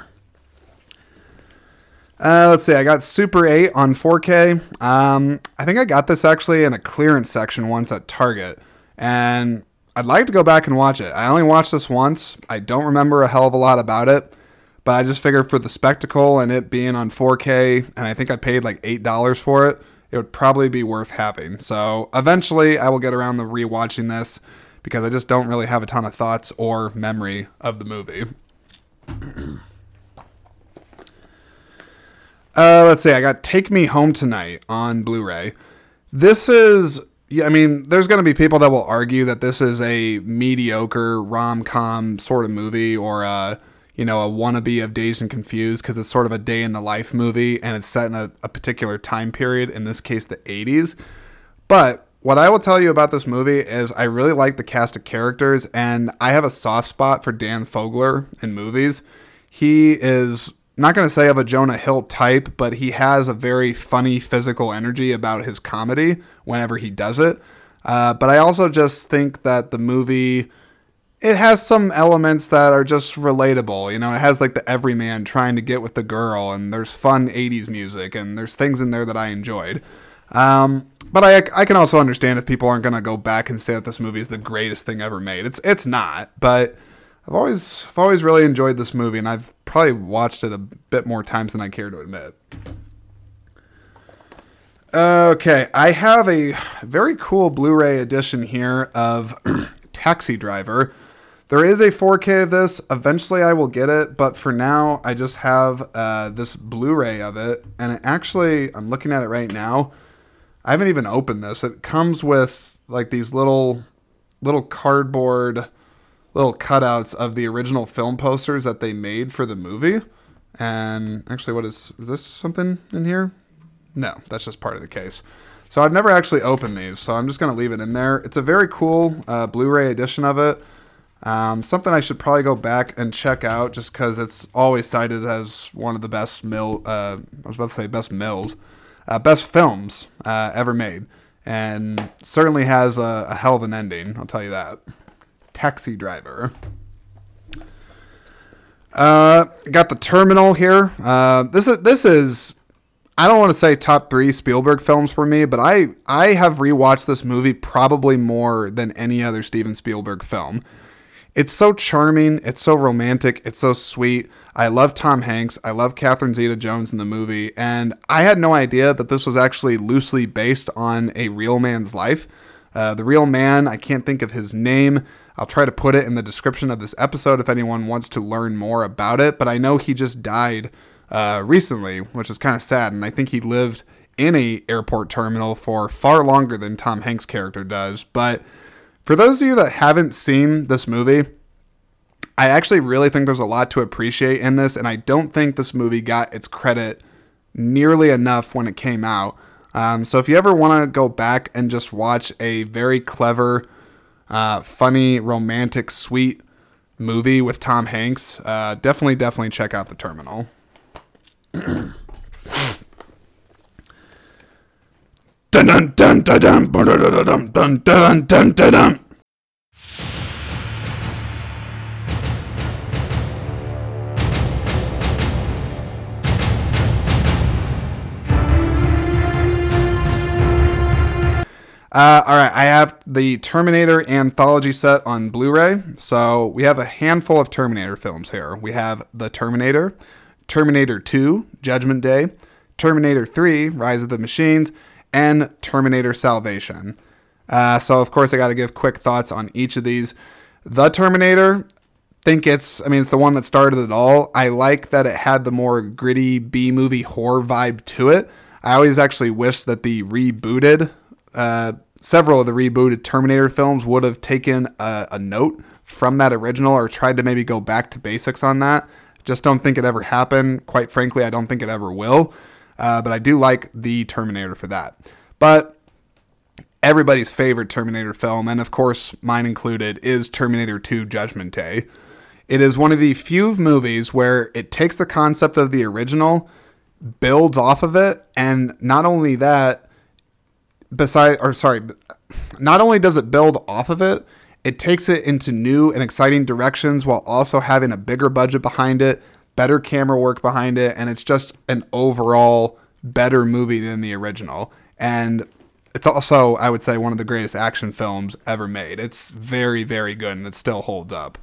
let's see. I got Super 8 on 4K. Um, I think I got this actually in a clearance section once at Target. And I'd like to go back and watch it. I only watched this once. I don't remember a hell of a lot about it. But I just figured for the spectacle and it being on 4K, and I think I paid like $8 for it, it would probably be worth having. So eventually I will get around to rewatching this because I just don't really have a ton of thoughts or memory of the movie. uh, let's see. I got Take Me Home Tonight on Blu ray. This is. Yeah, I mean, there's going to be people that will argue that this is a mediocre rom com sort of movie or a, you know, a wannabe of Dazed and Confused because it's sort of a day in the life movie and it's set in a, a particular time period, in this case, the 80s. But what I will tell you about this movie is I really like the cast of characters and I have a soft spot for Dan Fogler in movies. He is not going to say of a Jonah Hill type, but he has a very funny physical energy about his comedy whenever he does it. Uh, but I also just think that the movie it has some elements that are just relatable. You know, it has like the everyman trying to get with the girl, and there's fun 80s music, and there's things in there that I enjoyed. Um, but I, I can also understand if people aren't going to go back and say that this movie is the greatest thing ever made. It's it's not, but I've always I've always really enjoyed this movie, and I've probably watched it a bit more times than I care to admit. Okay, I have a very cool Blu-ray edition here of Taxi Driver. There is a 4K of this. Eventually, I will get it, but for now, I just have uh, this Blu-ray of it, and it actually, I'm looking at it right now. I haven't even opened this. It comes with like these little, little cardboard, little cutouts of the original film posters that they made for the movie. And actually, what is is this something in here? No, that's just part of the case. So I've never actually opened these, so I'm just going to leave it in there. It's a very cool uh, Blu-ray edition of it. Um, something I should probably go back and check out, just because it's always cited as one of the best mill. Uh, I was about to say best mills, uh, best films uh, ever made, and certainly has a, a hell of an ending. I'll tell you that. Taxi Driver. Uh, got the Terminal here. Uh, this is this is I don't want to say top three Spielberg films for me, but I I have rewatched this movie probably more than any other Steven Spielberg film. It's so charming, it's so romantic, it's so sweet. I love Tom Hanks, I love Catherine Zeta-Jones in the movie, and I had no idea that this was actually loosely based on a real man's life. Uh, the real man, I can't think of his name. I'll try to put it in the description of this episode if anyone wants to learn more about it. But I know he just died uh, recently, which is kind of sad. And I think he lived in a airport terminal for far longer than Tom Hanks' character does. But for those of you that haven't seen this movie, I actually really think there's a lot to appreciate in this, and I don't think this movie got its credit nearly enough when it came out. Um, so if you ever want to go back and just watch a very clever, uh, funny, romantic, sweet movie with Tom Hanks, uh, definitely, definitely check out The Terminal. dun dun dun dun dun dun dun dun dun dun dun dun. Uh, all right, I have the Terminator anthology set on Blu ray. So we have a handful of Terminator films here. We have The Terminator, Terminator 2, Judgment Day, Terminator 3, Rise of the Machines, and Terminator Salvation. Uh, so, of course, I got to give quick thoughts on each of these. The Terminator, think it's, I mean, it's the one that started it all. I like that it had the more gritty B movie horror vibe to it. I always actually wish that the rebooted uh, several of the rebooted Terminator films would have taken a, a note from that original or tried to maybe go back to basics on that. Just don't think it ever happened. Quite frankly, I don't think it ever will. Uh, but I do like the Terminator for that. But everybody's favorite Terminator film, and of course mine included, is Terminator 2 Judgment Day. It is one of the few movies where it takes the concept of the original, builds off of it, and not only that, beside or sorry, not only does it build off of it, it takes it into new and exciting directions while also having a bigger budget behind it, better camera work behind it, and it's just an overall better movie than the original. And it's also, I would say, one of the greatest action films ever made. It's very, very good and it still holds up.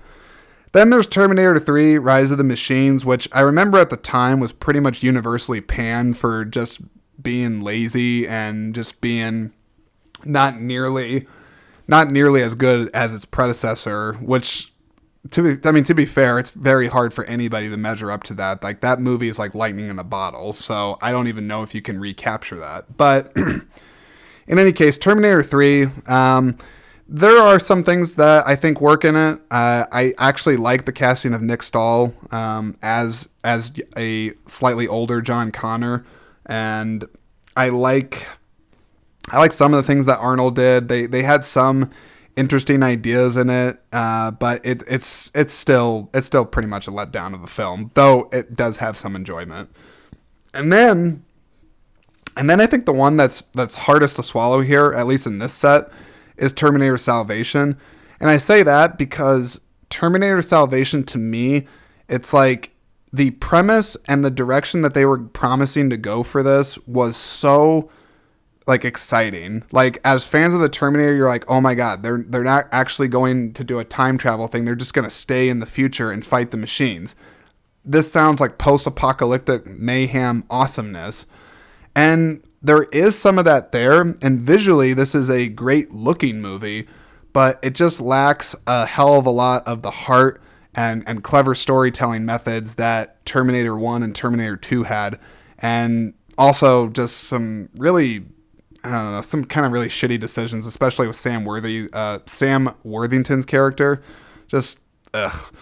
Then there's Terminator 3 Rise of the Machines, which I remember at the time was pretty much universally panned for just being lazy and just being not nearly not nearly as good as its predecessor, which to be I mean to be fair, it's very hard for anybody to measure up to that. Like that movie is like lightning in a bottle, so I don't even know if you can recapture that. But in any case, Terminator 3 um, there are some things that I think work in it. Uh, I actually like the casting of Nick Stahl um, as as a slightly older John Connor, and I like I like some of the things that Arnold did. They they had some interesting ideas in it, uh, but it, it's it's still it's still pretty much a letdown of a film, though it does have some enjoyment. And then and then I think the one that's that's hardest to swallow here, at least in this set, is Terminator Salvation. And I say that because Terminator Salvation to me, it's like the premise and the direction that they were promising to go for this was so like exciting. Like as fans of the Terminator, you're like, "Oh my god, they're they're not actually going to do a time travel thing. They're just going to stay in the future and fight the machines." This sounds like post-apocalyptic mayhem awesomeness. And there is some of that there, and visually, this is a great looking movie, but it just lacks a hell of a lot of the heart and, and clever storytelling methods that Terminator 1 and Terminator 2 had. And also just some really I don't know, some kind of really shitty decisions, especially with Sam Worthy, uh, Sam Worthington's character. Just, ugh.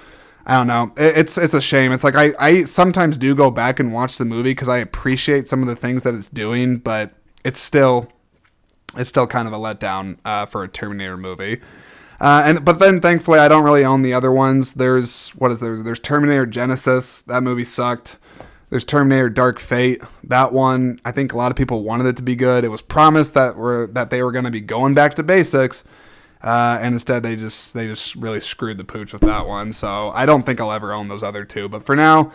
I don't know. It's it's a shame. It's like I, I sometimes do go back and watch the movie because I appreciate some of the things that it's doing, but it's still it's still kind of a letdown uh, for a Terminator movie. Uh, and but then thankfully I don't really own the other ones. There's what is there? There's Terminator Genisys. That movie sucked. There's Terminator Dark Fate. That one I think a lot of people wanted it to be good. It was promised that were that they were going to be going back to basics uh, and instead, they just they just really screwed the pooch with that one. So I don't think I'll ever own those other two. But for now,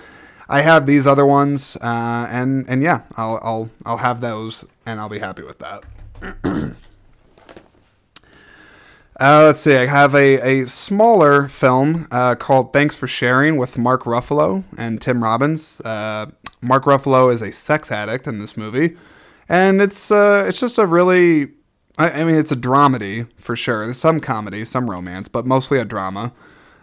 I have these other ones, uh, and and yeah, I'll I'll I'll have those, and I'll be happy with that. uh, let's see. I have a, a smaller film uh, called Thanks for Sharing with Mark Ruffalo and Tim Robbins. Uh, Mark Ruffalo is a sex addict in this movie, and it's uh, it's just a really I, I mean, it's a dramedy for sure. There's some comedy, some romance, but mostly a drama.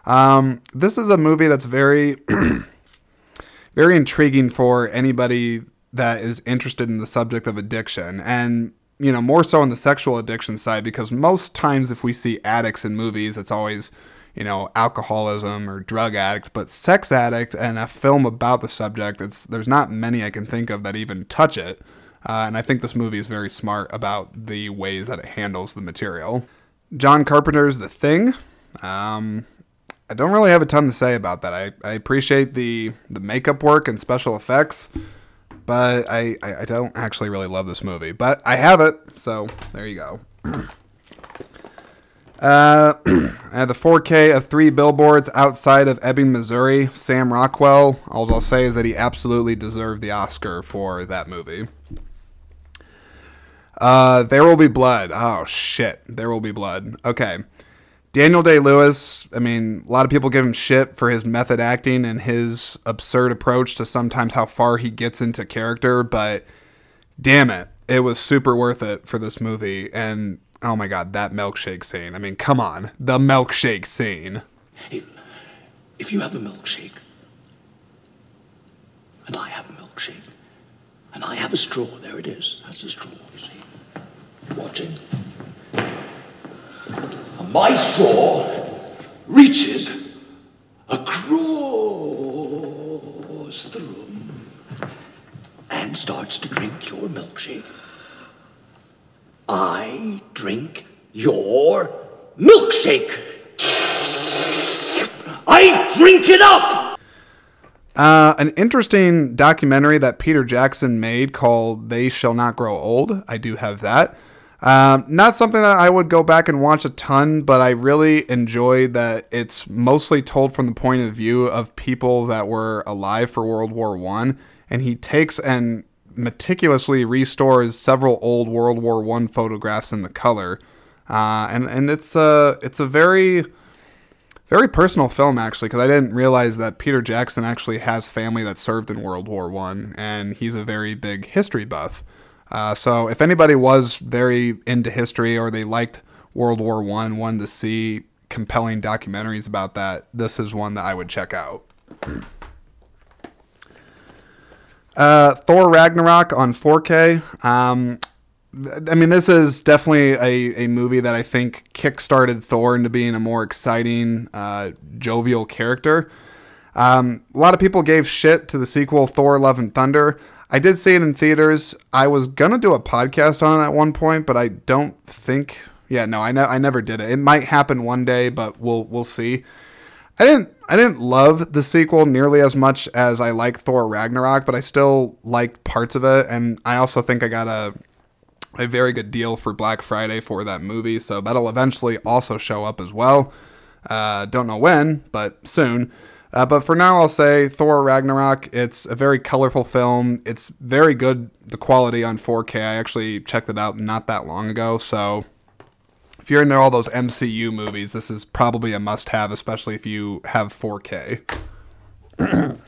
Um, this is a movie that's very, very intriguing for anybody that is interested in the subject of addiction, and you know more so on the sexual addiction side because most times if we see addicts in movies, it's always you know alcoholism or drug addicts, but sex addict and a film about the subject, it's there's not many I can think of that even touch it. Uh, and I think this movie is very smart about the ways that it handles the material. John Carpenter's The Thing. Um, I don't really have a ton to say about that. I, I appreciate the the makeup work and special effects, but I, I, I don't actually really love this movie. But I have it, so there you go. Uh, the 4K of three billboards outside of Ebbing, Missouri. Sam Rockwell. All I'll say is that he absolutely deserved the Oscar for that movie. Uh, there will be blood. Oh shit, there will be blood. Okay. Daniel Day Lewis, I mean, a lot of people give him shit for his method acting and his absurd approach to sometimes how far he gets into character, but damn it, it was super worth it for this movie. And oh my god, that milkshake scene. I mean, come on, the milkshake scene. If, if you have a milkshake, and I have a milkshake, and I have a straw, there it is. That's a straw, you see watching. My straw reaches across the room and starts to drink your milkshake. I drink your milkshake. I drink it up! Uh, an interesting documentary that Peter Jackson made called They Shall Not Grow Old. I do have that. Um, not something that I would go back and watch a ton, but I really enjoyed that it's mostly told from the point of view of people that were alive for World War One, and he takes and meticulously restores several old World War One photographs in the color, uh, and and it's a it's a very very personal film actually because I didn't realize that Peter Jackson actually has family that served in World War One, and he's a very big history buff. Uh, so if anybody was very into history or they liked World War One and wanted to see compelling documentaries about that, this is one that I would check out. Uh, Thor Ragnarok on 4K. Um, I mean, this is definitely a, a movie that I think kickstarted Thor into being a more exciting, uh, jovial character. Um, a lot of people gave shit to the sequel, Thor Love and Thunder. I did see it in theaters. I was gonna do a podcast on it at one point, but I don't think. Yeah, no, I ne- I never did it. It might happen one day, but we'll we'll see. I didn't I didn't love the sequel nearly as much as I like Thor Ragnarok, but I still liked parts of it, and I also think I got a a very good deal for Black Friday for that movie, so that'll eventually also show up as well. Uh, don't know when, but soon. Uh, but for now, I'll say Thor Ragnarok. It's a very colorful film. It's very good, the quality on 4K. I actually checked it out not that long ago. So if you're into all those MCU movies, this is probably a must have, especially if you have 4K.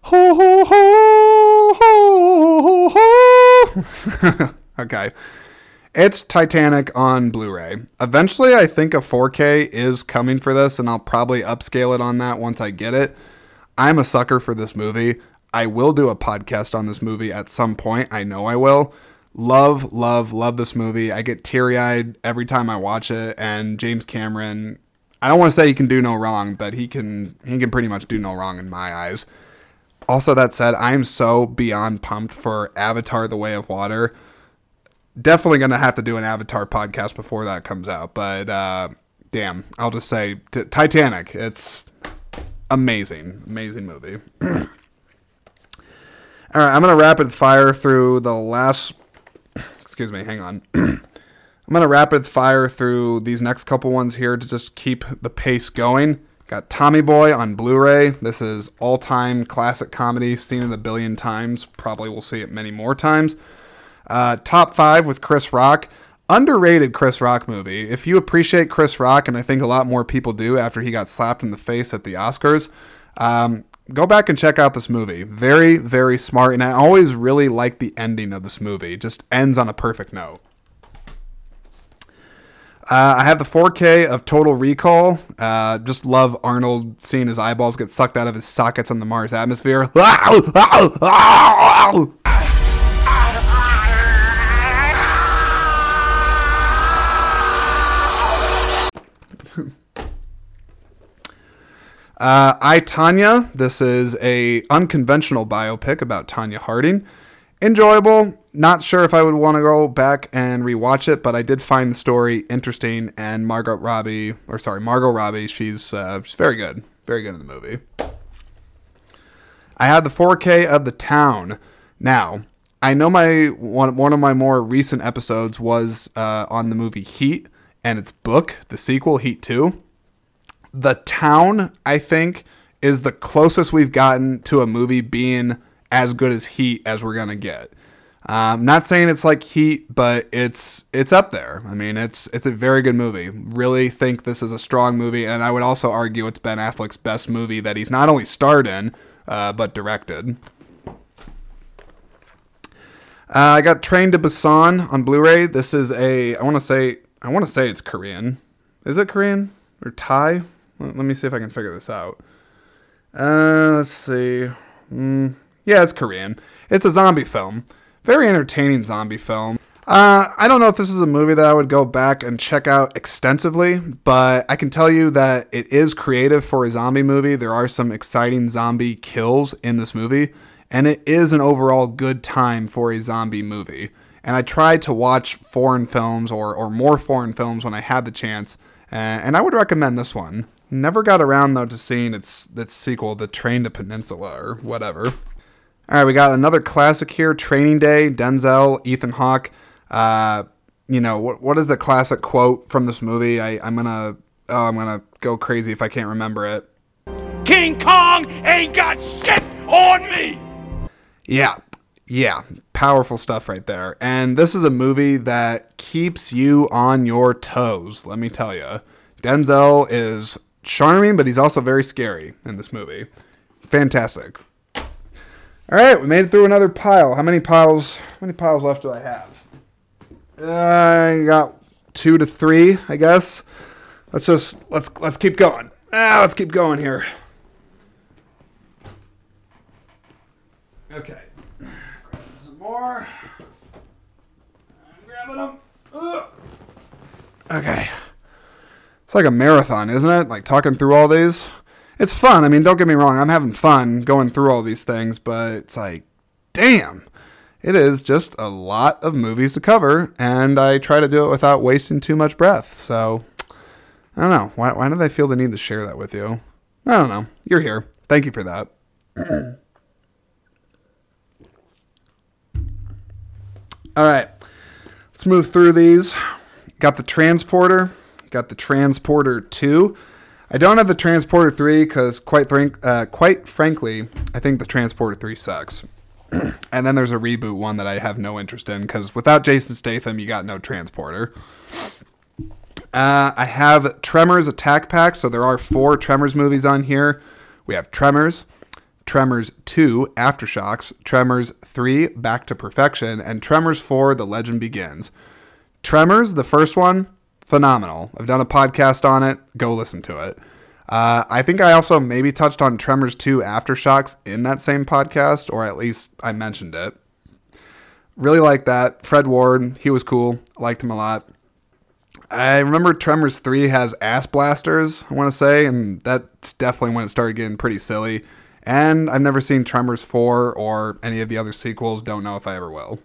ho, ho, ho, ho, ho. okay. It's Titanic on Blu-ray. Eventually, I think a 4K is coming for this, and I'll probably upscale it on that once I get it. I'm a sucker for this movie. I will do a podcast on this movie at some point. I know I will. Love, love, love this movie. I get teary-eyed every time I watch it, and James Cameron. I don't want to say he can do no wrong, but he can. He can pretty much do no wrong in my eyes. Also, that said, I'm so beyond pumped for Avatar: The Way of Water definitely gonna have to do an Avatar podcast before that comes out. But uh, damn, I'll just say t- Titanic. It's amazing, amazing movie. All right, I'm gonna rapid fire through the last. Excuse me, hang on. I'm gonna rapid fire through these next couple ones here to just keep the pace going. Got Tommy Boy on Blu-ray. This is all-time classic comedy, seen it a billion times. Probably will see it many more times. Uh, top five with Chris Rock. Underrated Chris Rock movie. If you appreciate Chris Rock, and I think a lot more people do after he got slapped in the face at the Oscars, um, go back and check out this movie. Very, very smart, and I always really like the ending of this movie. Just ends on a perfect note. Uh, I have the 4K of Total Recall. Uh, just love Arnold seeing his eyeballs get sucked out of his sockets on the Mars atmosphere. Uh, I Tonya. This is a unconventional biopic about Tonya Harding. Enjoyable. Not sure if I would want to go back and rewatch it, but I did find the story interesting. And Margot Robbie, or sorry, Margot Robbie, she's uh, she's very good, very good in the movie. I had the 4K of the town. Now, I know my one one of my more recent episodes was uh, on the movie Heat and its book, the sequel Heat Two the town i think is the closest we've gotten to a movie being as good as heat as we're gonna get. Um, not saying it's like heat but it's it's up there. I mean it's it's a very good movie. Really think this is a strong movie and i would also argue it's ben affleck's best movie that he's not only starred in uh, but directed. Uh, i got train to busan on blu-ray. This is a i want to say i want to say it's korean. Is it korean? Or thai let me see if I can figure this out. Uh, let's see. Mm, yeah, it's Korean. It's a zombie film. Very entertaining zombie film. Uh, I don't know if this is a movie that I would go back and check out extensively, but I can tell you that it is creative for a zombie movie. There are some exciting zombie kills in this movie, and it is an overall good time for a zombie movie. And I tried to watch foreign films or, or more foreign films when I had the chance, and I would recommend this one. Never got around though to seeing its its sequel, The Train to Peninsula or whatever. All right, we got another classic here, Training Day, Denzel, Ethan Hawke. Uh, you know what? What is the classic quote from this movie? I, I'm gonna oh, I'm gonna go crazy if I can't remember it. King Kong ain't got shit on me! Yeah, yeah, powerful stuff right there. And this is a movie that keeps you on your toes. Let me tell you, Denzel is charming, but he's also very scary in this movie. Fantastic. All right, we made it through another pile. How many piles? How many piles left do I have? I got two to three, I guess. Let's just let's let's keep going. Ah, let's keep going here. Okay. Grabbing some more. I'm grabbing them. Ugh. Okay. It's like a marathon, isn't it? Like talking through all these. It's fun. I mean, don't get me wrong. I'm having fun going through all these things, but it's like, damn it is just a lot of movies to cover, and I try to do it without wasting too much breath. So, I don't know. Why, why did I feel the need to share that with you? I don't know. You're here. Thank you for that. All right. Let's move through these. Got the Transporter. Got the Transporter 2. I don't have the Transporter 3 because, quite, frank, uh, quite frankly, I think the Transporter 3 sucks. and then there's a reboot one that I have no interest in because without Jason Statham, you got no transporter. Uh, I have Tremors Attack Pack, so there are four Tremors movies on here. We have Tremors, Tremors 2 Aftershocks, Tremors 3 Back to Perfection, and Tremors 4 The Legend Begins. Tremors, the first one, phenomenal. I've done a podcast on it. Go listen to it. Uh, I think I also maybe touched on Tremors 2 Aftershocks in that same podcast, or at least I mentioned it. Really like that. Fred Ward, he was cool. I liked him a lot. I remember Tremors 3 has ass blasters, I want to say, and that's definitely when it started getting pretty silly. And I've never seen Tremors 4 or any of the other sequels. Don't know if I ever will.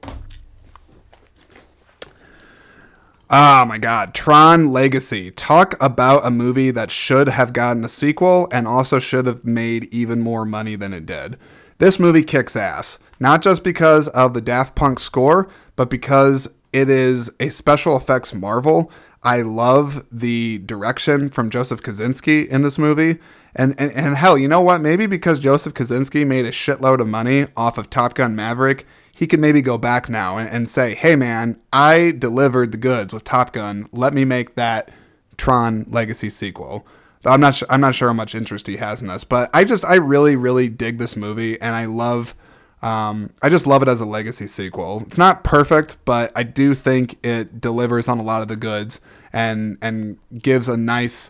Oh my god, Tron Legacy. Talk about a movie that should have gotten a sequel and also should have made even more money than it did. This movie kicks ass, not just because of the Daft Punk score, but because it is a special effects marvel. I love the direction from Joseph Kosinski in this movie. And, and, and hell, you know what? Maybe because Joseph Kosinski made a shitload of money off of Top Gun Maverick, he could maybe go back now and, and say, hey man, I delivered the goods with Top Gun. Let me make that Tron Legacy sequel. I'm not sure, I'm not sure how much interest he has in this, but I just I really really dig this movie and I love um, I just love it as a legacy sequel. It's not perfect, but I do think it delivers on a lot of the goods and and gives a nice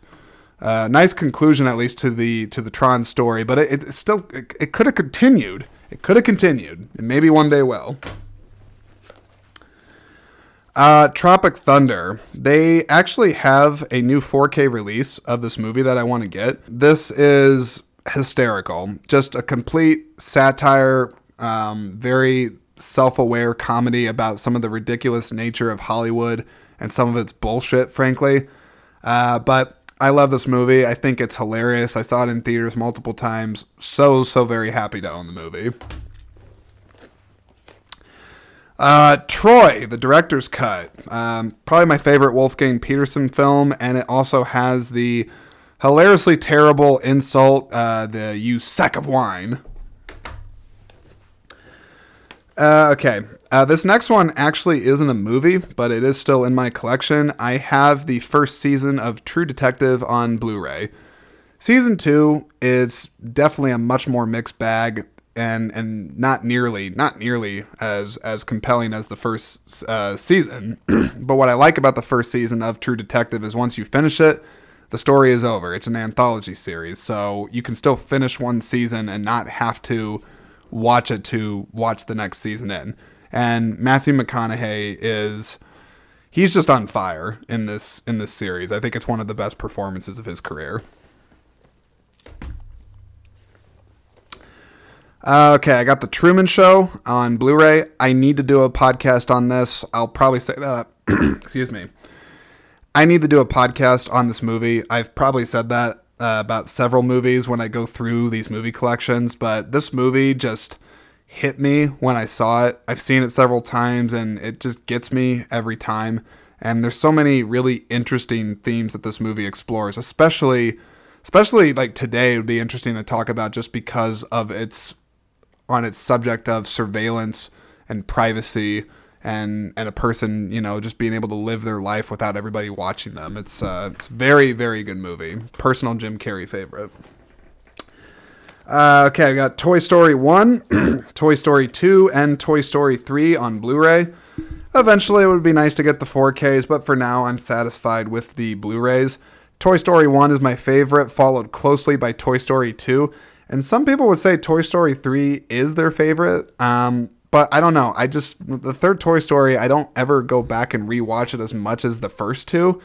uh, nice conclusion at least to the to the Tron story. But it, it still it, it could have continued. It could have continued, and maybe one day will. Uh, Tropic Thunder. They actually have a new 4K release of this movie that I want to get. This is hysterical. Just a complete satire, um, very self aware comedy about some of the ridiculous nature of Hollywood and some of its bullshit, frankly. Uh, but I love this movie. I think it's hilarious. I saw it in theaters multiple times. So, so very happy to own the movie. Uh, Troy, the director's cut. Um, probably my favorite Wolfgang Petersen film, and it also has the hilariously terrible insult, uh, the you sack of wine. Uh, okay, uh, this next one actually isn't a movie, but it is still in my collection. I have the first season of True Detective on Blu ray. Season two is definitely a much more mixed bag and and not nearly not nearly as as compelling as the first uh, season. but what I like about the first season of True Detective is once you finish it, the story is over. It's an anthology series, so you can still finish one season and not have to watch it to watch the next season in And Matthew McConaughey is he's just on fire in this in this series. I think it's one of the best performances of his career. Uh, okay, I got the Truman Show on Blu-ray. I need to do a podcast on this. I'll probably say that. Excuse me. I need to do a podcast on this movie. I've probably said that uh, about several movies when I go through these movie collections, but this movie just hit me when I saw it. I've seen it several times and it just gets me every time. And there's so many really interesting themes that this movie explores, especially especially like today it would be interesting to talk about just because of its on its subject of surveillance and privacy and and a person you know just being able to live their life without everybody watching them it's uh it's very very good movie personal jim carrey favorite uh, okay i got toy story 1 toy story 2 and toy story 3 on blu-ray eventually it would be nice to get the 4ks but for now i'm satisfied with the blu-rays toy story 1 is my favorite followed closely by toy story 2 and some people would say Toy Story 3 is their favorite. Um, but I don't know. I just, the third Toy Story, I don't ever go back and rewatch it as much as the first two.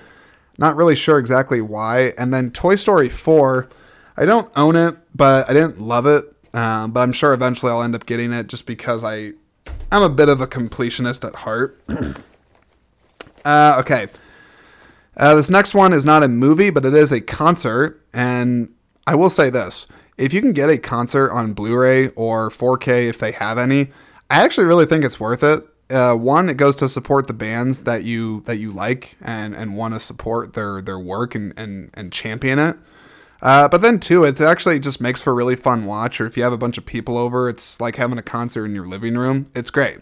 Not really sure exactly why. And then Toy Story 4, I don't own it, but I didn't love it. Um, but I'm sure eventually I'll end up getting it just because I, I'm a bit of a completionist at heart. uh, okay. Uh, this next one is not a movie, but it is a concert. And I will say this if you can get a concert on Blu-ray or 4K if they have any, I actually really think it's worth it. Uh, one, it goes to support the bands that you that you like and and want to support their their work and and and champion it. Uh, but then too, it actually just makes for a really fun watch. Or if you have a bunch of people over, it's like having a concert in your living room. It's great.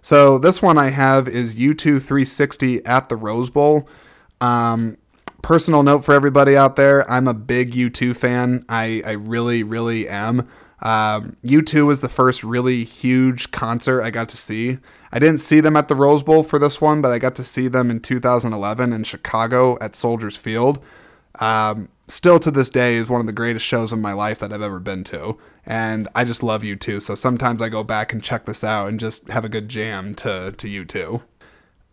So this one I have is U2 360 at the Rose Bowl. Um, personal note for everybody out there I'm a big U2 fan. I, I really, really am. Um, U2 was the first really huge concert I got to see. I didn't see them at the Rose Bowl for this one, but I got to see them in 2011 in Chicago at Soldiers Field. Um, still to this day is one of the greatest shows of my life that I've ever been to. And I just love U2. So sometimes I go back and check this out and just have a good jam to, to U2.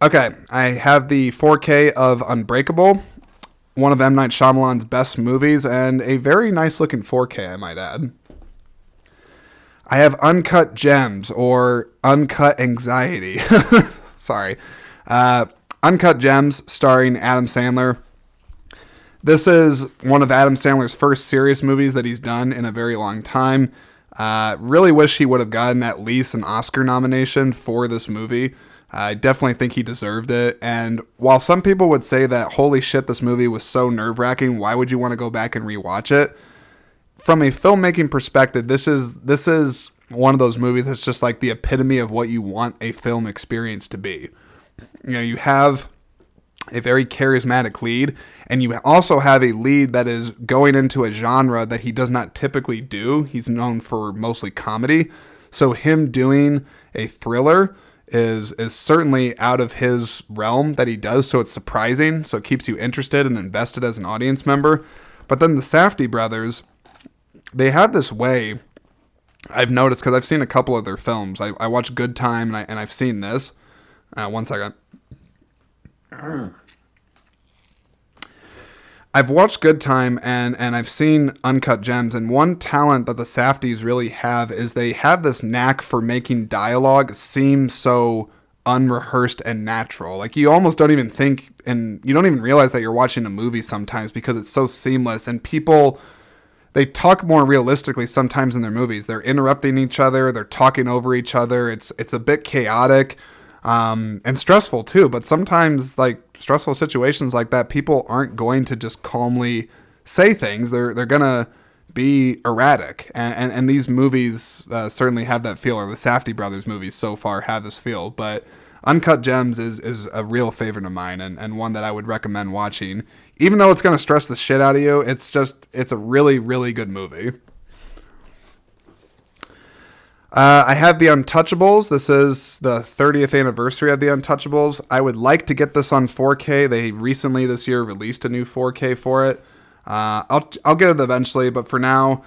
Okay, I have the 4K of Unbreakable one of M. Night Shyamalan's best movies, and a very nice looking 4K, I might add. I have Uncut Gems or Uncut Anxiety. Sorry. Uh, Uncut Gems, starring Adam Sandler. This is one of Adam Sandler's first serious movies that he's done in a very long time. Uh, really wish he would have gotten at least an Oscar nomination for this movie. I definitely think he deserved it. And while some people would say that, holy shit, this movie was so nerve wracking, why would you want to go back and rewatch it? From a filmmaking perspective, this is this is one of those movies that's just like the epitome of what you want a film experience to be. You know, you have a very charismatic lead, and you also have a lead that is going into a genre that he does not typically do. He's known for mostly comedy. So, him doing a thriller is is certainly out of his realm that he does so it's surprising. So it keeps you interested and invested as an audience member. But then the Safdie brothers they have this way I've noticed because I've seen a couple of their films. I, I watch Good Time and, I, and I've seen this. Uh, one second I've watched Good Time and and I've seen Uncut Gems and one talent that the Safdies really have is they have this knack for making dialogue seem so unrehearsed and natural. Like you almost don't even think and you don't even realize that you're watching a movie sometimes because it's so seamless and people they talk more realistically sometimes in their movies. They're interrupting each other, they're talking over each other. It's it's a bit chaotic um, and stressful too. But sometimes, like stressful situations like that, people aren't going to just calmly say things. They're they're gonna be erratic, and and, and these movies uh, certainly have that feel. Or the Safdie brothers movies so far have this feel, but. Uncut Gems is, is a real favorite of mine and, and one that I would recommend watching. Even though it's going to stress the shit out of you, it's just, it's a really, really good movie. Uh, I have the Untouchables. This is the 30th anniversary of the Untouchables. I would like to get this on 4K. They recently this year released a new 4K for it. Uh, I'll I'll get it eventually, but for now,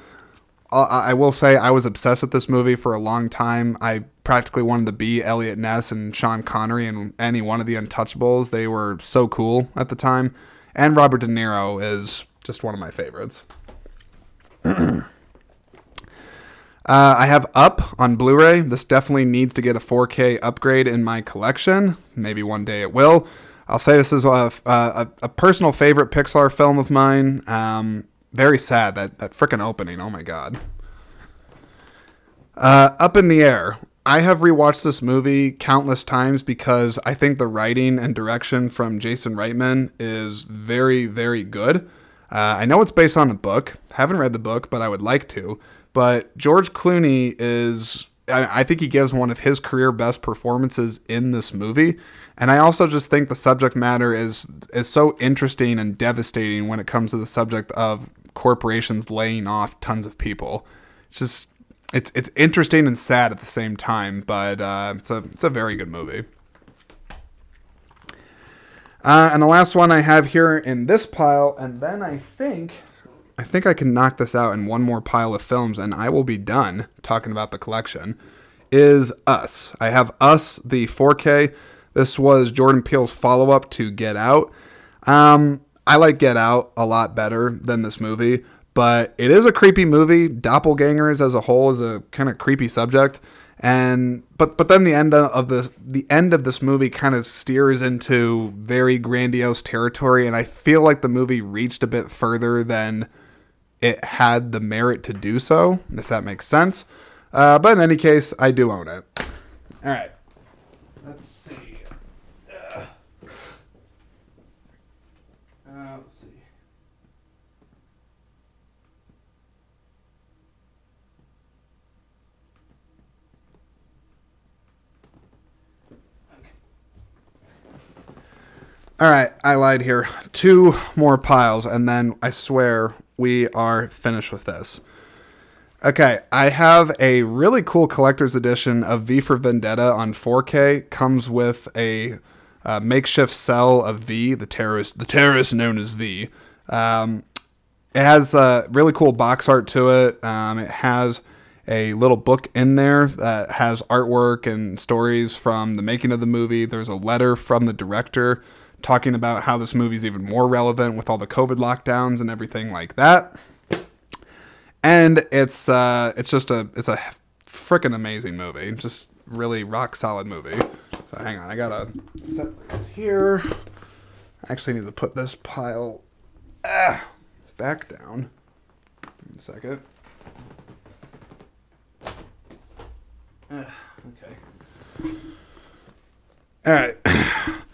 uh, I will say I was obsessed with this movie for a long time. I practically wanted to be Eliot Ness and Sean Connery and any one of the Untouchables. They were so cool at the time. And Robert De Niro is just one of my favorites. uh, I have Up on Blu ray. This definitely needs to get a 4K upgrade in my collection. Maybe one day it will. I'll say this is a, a, a personal favorite Pixar film of mine. Um, very sad that that freaking opening. Oh my god. Uh, Up in the air. I have rewatched this movie countless times because I think the writing and direction from Jason Reitman is very, very good. Uh, I know it's based on a book. Haven't read the book, but I would like to. But George Clooney is, I, I think he gives one of his career best performances in this movie. And I also just think the subject matter is is so interesting and devastating when it comes to the subject of corporations laying off tons of people. It's just it's it's interesting and sad at the same time, but uh, it's a it's a very good movie. Uh, and the last one I have here in this pile, and then I think I think I can knock this out in one more pile of films, and I will be done talking about the collection. Is Us? I have Us, the 4K. This was Jordan Peele's follow up to Get Out. Um, I like Get Out a lot better than this movie, but it is a creepy movie. Doppelgangers as a whole is a kind of creepy subject, and but but then the end of the the end of this movie kind of steers into very grandiose territory, and I feel like the movie reached a bit further than it had the merit to do so, if that makes sense. Uh, but in any case, I do own it. All right. Let's see. Uh, uh, let's see. All right, I lied here. Two more piles, and then I swear we are finished with this. Okay, I have a really cool collector's edition of V for Vendetta on 4K. Comes with a uh, makeshift cell of V, the terrorist, the terrorist known as V. Um, it has a really cool box art to it. Um, it has a little book in there that has artwork and stories from the making of the movie. There's a letter from the director talking about how this movie is even more relevant with all the COVID lockdowns and everything like that. And it's uh, it's just a it's a freaking amazing movie. Just really rock solid movie. So hang on, I gotta set this here. I actually need to put this pile ah, back down. In second. Ah, okay. All right.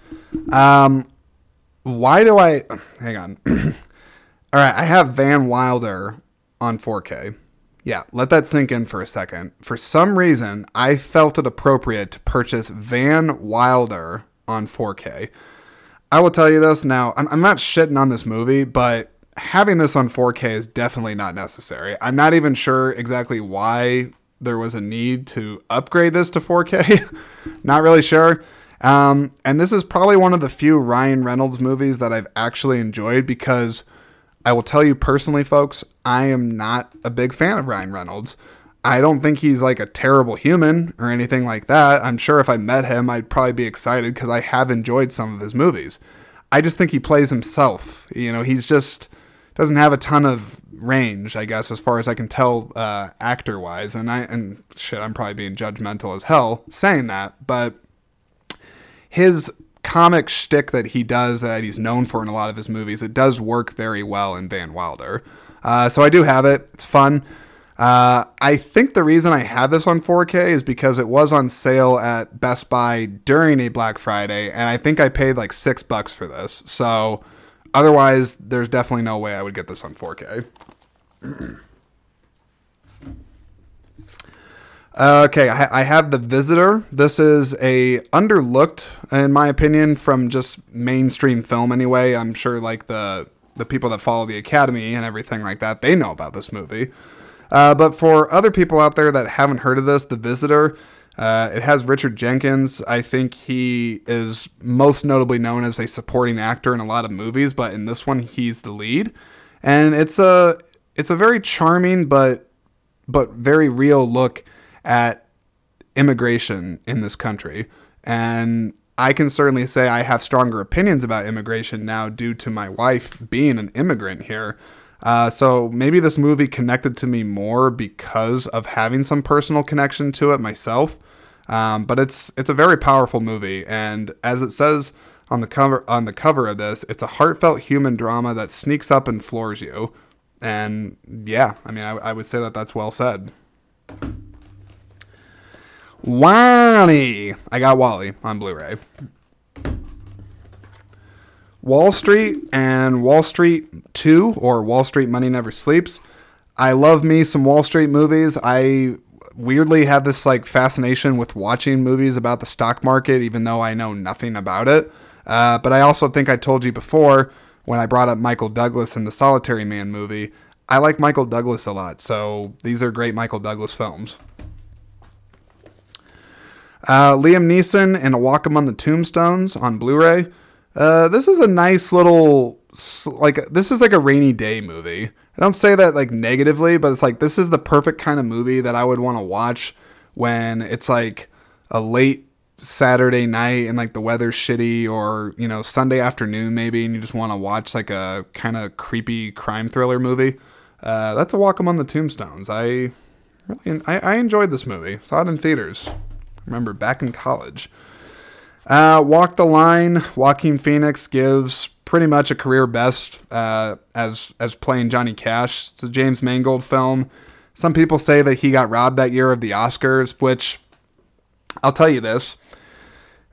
Um, why do I? Hang on. All right, I have Van Wilder on 4K. Yeah, let that sink in for a second. For some reason, I felt it appropriate to purchase Van Wilder on 4K. I will tell you this now. I'm, I'm not shitting on this movie, but having this on 4K is definitely not necessary. I'm not even sure exactly why there was a need to upgrade this to 4K. not really sure. Um, and this is probably one of the few Ryan Reynolds movies that I've actually enjoyed because I will tell you personally, folks, I am not a big fan of Ryan Reynolds. I don't think he's like a terrible human or anything like that. I'm sure if I met him, I'd probably be excited because I have enjoyed some of his movies. I just think he plays himself. You know, he's just doesn't have a ton of range, I guess, as far as I can tell, uh, actor wise. And I and shit, I'm probably being judgmental as hell saying that, but his comic shtick that he does that he's known for in a lot of his movies, it does work very well in Van Wilder. Uh, so I do have it. It's fun. Uh, I think the reason I have this on 4K is because it was on sale at Best Buy during a Black Friday, and I think I paid like six bucks for this. So otherwise, there's definitely no way I would get this on 4K. Okay, I, have the Visitor. This is a underlooked, in my opinion, from just mainstream film. Anyway, I'm sure like the the people that follow the Academy and everything like that, they know about this movie. Uh, but for other people out there that haven't heard of this, The Visitor, uh, it has Richard Jenkins. I think he is most notably known as a supporting actor in a lot of movies, but in this one, he's the lead. And it's a it's a very charming but but very real look at immigration in this country. And I can certainly say I have stronger opinions about immigration now due to my wife being an immigrant here. Uh, so maybe this movie connected to me more because of having some personal connection to it myself. Um, but it's it's a very powerful movie, and as it says on the cover on the cover of this, it's a heartfelt human drama that sneaks up and floors you. And yeah, I mean, I, I would say that that's well said. WALL-E, I got WALL-E on Blu-ray. Wall Street and Wall Street 2 or Wall Street Money Never Sleeps. I love me some Wall Street movies. I weirdly have this like fascination with watching movies about the stock market, even though I know nothing about it. Uh, but I also think I told you before when I brought up Michael Douglas in the Solitary Man movie. I like Michael Douglas a lot, so these are great Michael Douglas films. Uh, Liam Neeson in A Walk Among the Tombstones on Blu-ray. Uh, this is a nice little like this is like a rainy day movie. I don't say that like negatively, but it's like this is the perfect kind of movie that I would want to watch when it's like a late Saturday night and like the weather's shitty or, you know, Sunday afternoon maybe and you just want to watch like a kind of creepy crime thriller movie. Uh, that's a walk among the tombstones. I really I, I enjoyed this movie. Saw it in theaters. Remember back in college. Uh, Walk the Line, Joaquin Phoenix gives pretty much a career best uh, as as playing Johnny Cash. It's a James Mangold film. Some people say that he got robbed that year of the Oscars, which I'll tell you this.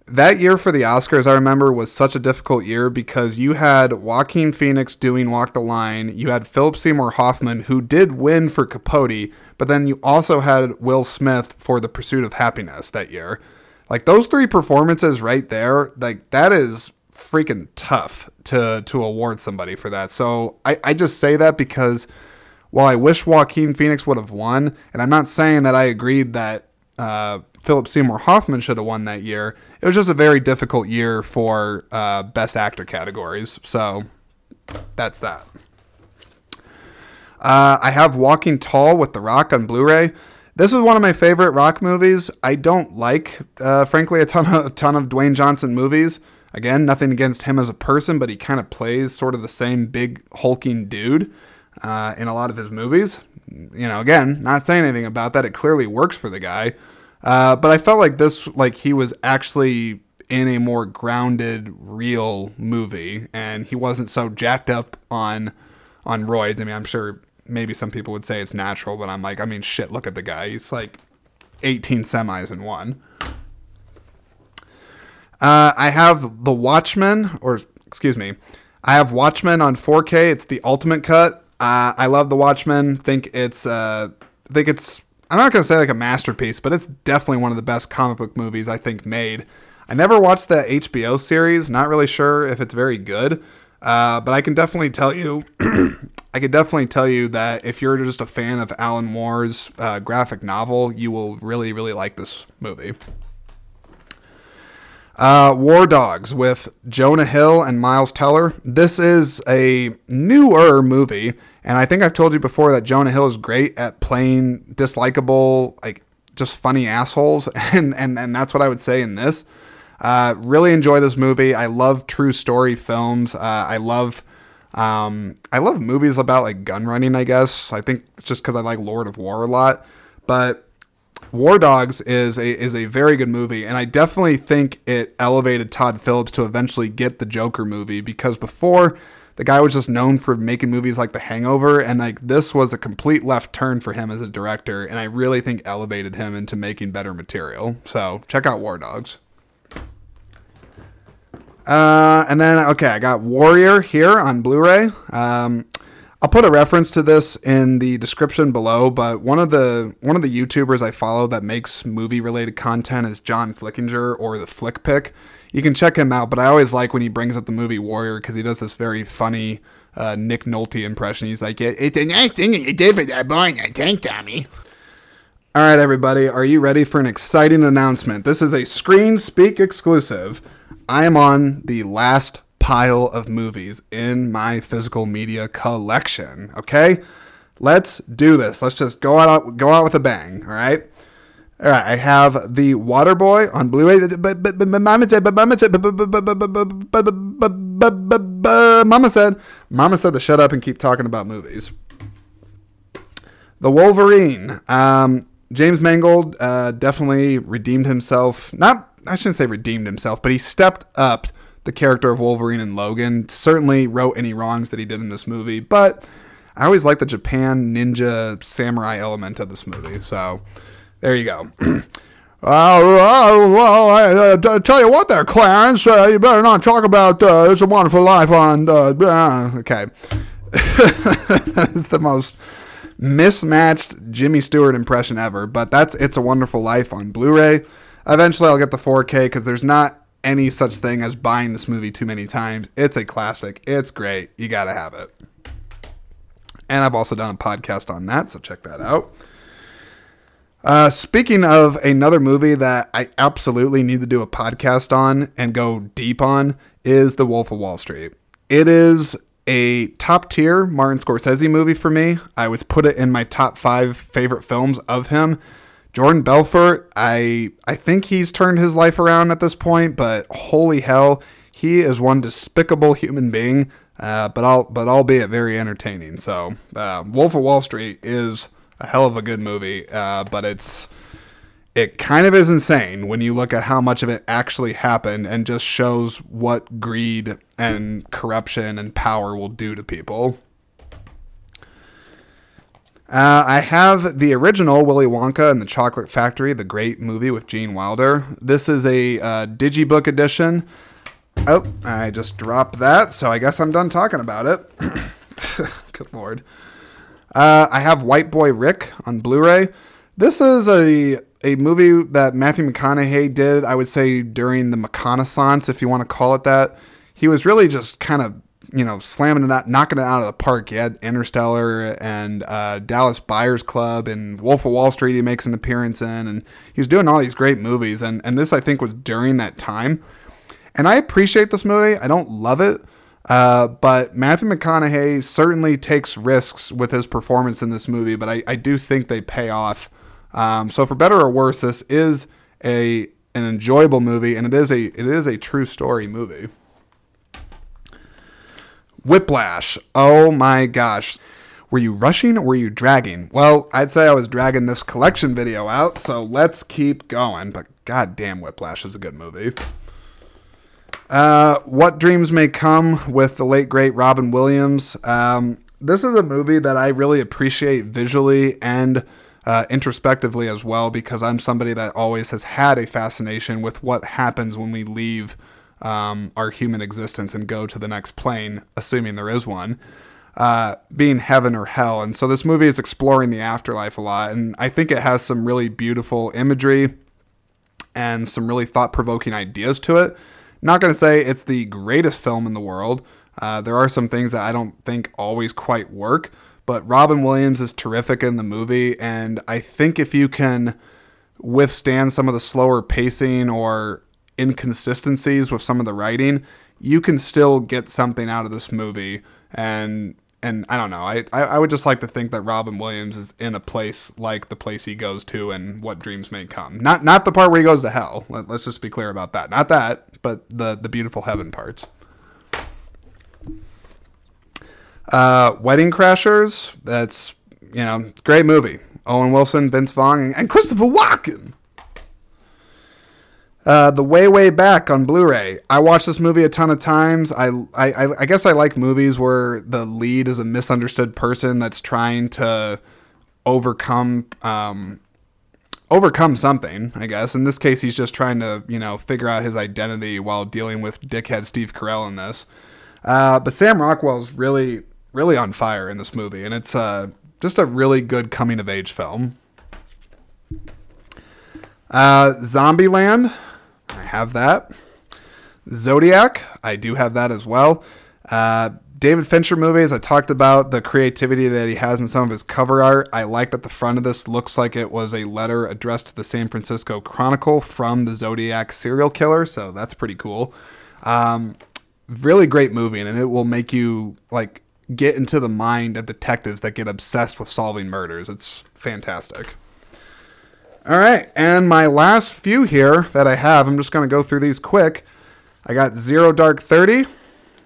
That year for the Oscars, I remember, was such a difficult year because you had Joaquin Phoenix doing Walk the Line. You had Philip Seymour Hoffman, who did win for Capote, but then you also had Will Smith for The Pursuit of Happiness that year. Like those three performances right there, like that is freaking tough to to award somebody for that. So I, I just say that because while I wish Joaquin Phoenix would have won, and I'm not saying that I agreed that uh, Philip Seymour Hoffman should have won that year, it was just a very difficult year for uh, best actor categories. So that's that. Uh, I have Walking Tall with The Rock on Blu-ray. This is one of my favorite Rock movies. I don't like, uh, frankly, a ton of a ton of Dwayne Johnson movies. Again, nothing against him as a person, but he kind of plays sort of the same big hulking dude uh, in a lot of his movies. You know, again, not saying anything about that. It clearly works for the guy, uh, but I felt like this, like he was actually in a more grounded, real movie, and he wasn't so jacked up on on roids. I mean, I'm sure maybe some people would say it's natural, but I'm like, I mean, shit, look at the guy. He's like 18 semis in one. Uh, I have The Watchmen, or excuse me, I have Watchmen on 4K. It's the ultimate cut. Uh, I love The Watchmen. Think it's, uh, think it's. I'm not gonna say like a masterpiece, but it's definitely one of the best comic book movies I think made. I never watched the HBO series. Not really sure if it's very good. Uh, but I can definitely tell you, I can definitely tell you that if you're just a fan of Alan Moore's uh, graphic novel, you will really, really like this movie. Uh, War Dogs with Jonah Hill and Miles Teller. This is a newer movie, and I think I've told you before that Jonah Hill is great at playing dislikable, like just funny assholes, and and and that's what I would say in this. Uh, really enjoy this movie. I love true story films. Uh, I love. Um, I love movies about like gun running. I guess I think it's just because I like Lord of War a lot, but War Dogs is a is a very good movie, and I definitely think it elevated Todd Phillips to eventually get the Joker movie because before the guy was just known for making movies like The Hangover, and like this was a complete left turn for him as a director, and I really think elevated him into making better material. So check out War Dogs. Uh, and then okay, I got Warrior here on Blu-ray. Um, I'll put a reference to this in the description below, but one of the one of the YouTubers I follow that makes movie related content is John Flickinger or the Flick Pick. You can check him out, but I always like when he brings up the movie Warrior because he does this very funny uh, Nick Nolte impression. He's like, "It's a nice thing you did for that boy I tank, Tommy." All right, everybody, are you ready for an exciting announcement? This is a Screen Speak exclusive. I am on the last pile of movies in my physical media collection. Okay? Let's do this. Let's just go out go out with a bang. All right. All right. I have the Waterboy on Blu-ray. Mama said. Mama said. Mama said. Mama said to shut up and keep talking about movies. The Wolverine. Um, James Mangold uh, definitely redeemed himself. Not, I shouldn't say redeemed himself, but he stepped up the character of Wolverine and Logan. Certainly wrote any wrongs that he did in this movie, but I always like the Japan ninja samurai element of this movie. So there you go. Uh, well, I uh, tell you what, there, Clarence, uh, you better not talk about uh, "It's a Wonderful Life" on. Uh, okay, that is the most mismatched Jimmy Stewart impression ever. But that's "It's a Wonderful Life" on Blu-ray. Eventually, I'll get the 4K because there's not any such thing as buying this movie too many times. It's a classic. It's great. You gotta have it. And I've also done a podcast on that, so check that out. Uh, speaking of another movie that I absolutely need to do a podcast on and go deep on is The Wolf of Wall Street. It is a top tier Martin Scorsese movie for me. I would put it in my top five favorite films of him. Jordan Belfort, I I think he's turned his life around at this point, but holy hell, he is one despicable human being. Uh, but but albeit very entertaining. So, uh, Wolf of Wall Street is a hell of a good movie, uh, but it's it kind of is insane when you look at how much of it actually happened and just shows what greed and corruption and power will do to people. Uh, I have the original Willy Wonka and the Chocolate Factory, the great movie with Gene Wilder. This is a uh, digibook edition. Oh, I just dropped that, so I guess I'm done talking about it. Good lord. Uh, I have White Boy Rick on Blu-ray. This is a a movie that Matthew McConaughey did. I would say during the McConaissance, if you want to call it that. He was really just kind of you know slamming it out, knocking it out of the park. He had Interstellar and uh, Dallas Buyers Club and Wolf of Wall Street. He makes an appearance in, and he was doing all these great movies. And and this I think was during that time. And I appreciate this movie. I don't love it. Uh, but Matthew McConaughey certainly takes risks with his performance in this movie, but I, I do think they pay off. Um, so for better or worse, this is a an enjoyable movie, and it is a it is a true story movie. Whiplash. Oh my gosh. Were you rushing or were you dragging? Well, I'd say I was dragging this collection video out, so let's keep going. But goddamn, Whiplash is a good movie. Uh, what Dreams May Come with the late great Robin Williams. Um, this is a movie that I really appreciate visually and uh, introspectively as well because I'm somebody that always has had a fascination with what happens when we leave um, our human existence and go to the next plane, assuming there is one. Uh, being heaven or hell. And so this movie is exploring the afterlife a lot. And I think it has some really beautiful imagery and some really thought provoking ideas to it. Not going to say it's the greatest film in the world. Uh, there are some things that I don't think always quite work, but Robin Williams is terrific in the movie. And I think if you can withstand some of the slower pacing or inconsistencies with some of the writing, you can still get something out of this movie. And and I don't know. I, I would just like to think that Robin Williams is in a place like the place he goes to and what dreams may come. Not not the part where he goes to hell. Let, us just be clear about that. Not that, but the the beautiful heaven parts. Uh, Wedding Crashers. That's you know great movie. Owen Wilson, Vince Vaughn, and Christopher Walken. Uh, the way way back on Blu-ray. I watched this movie a ton of times. I, I I guess I like movies where the lead is a misunderstood person that's trying to overcome um, overcome something. I guess in this case, he's just trying to you know figure out his identity while dealing with dickhead Steve Carell in this. Uh, but Sam Rockwell's really really on fire in this movie, and it's uh, just a really good coming of age film. Uh, Zombieland I have that. Zodiac, I do have that as well. Uh, David Fincher movies, I talked about the creativity that he has in some of his cover art. I like that the front of this looks like it was a letter addressed to the San Francisco Chronicle from the Zodiac serial killer, so that's pretty cool. Um, really great movie, and it will make you like get into the mind of detectives that get obsessed with solving murders. It's fantastic. All right, and my last few here that I have, I'm just going to go through these quick. I got Zero Dark 30.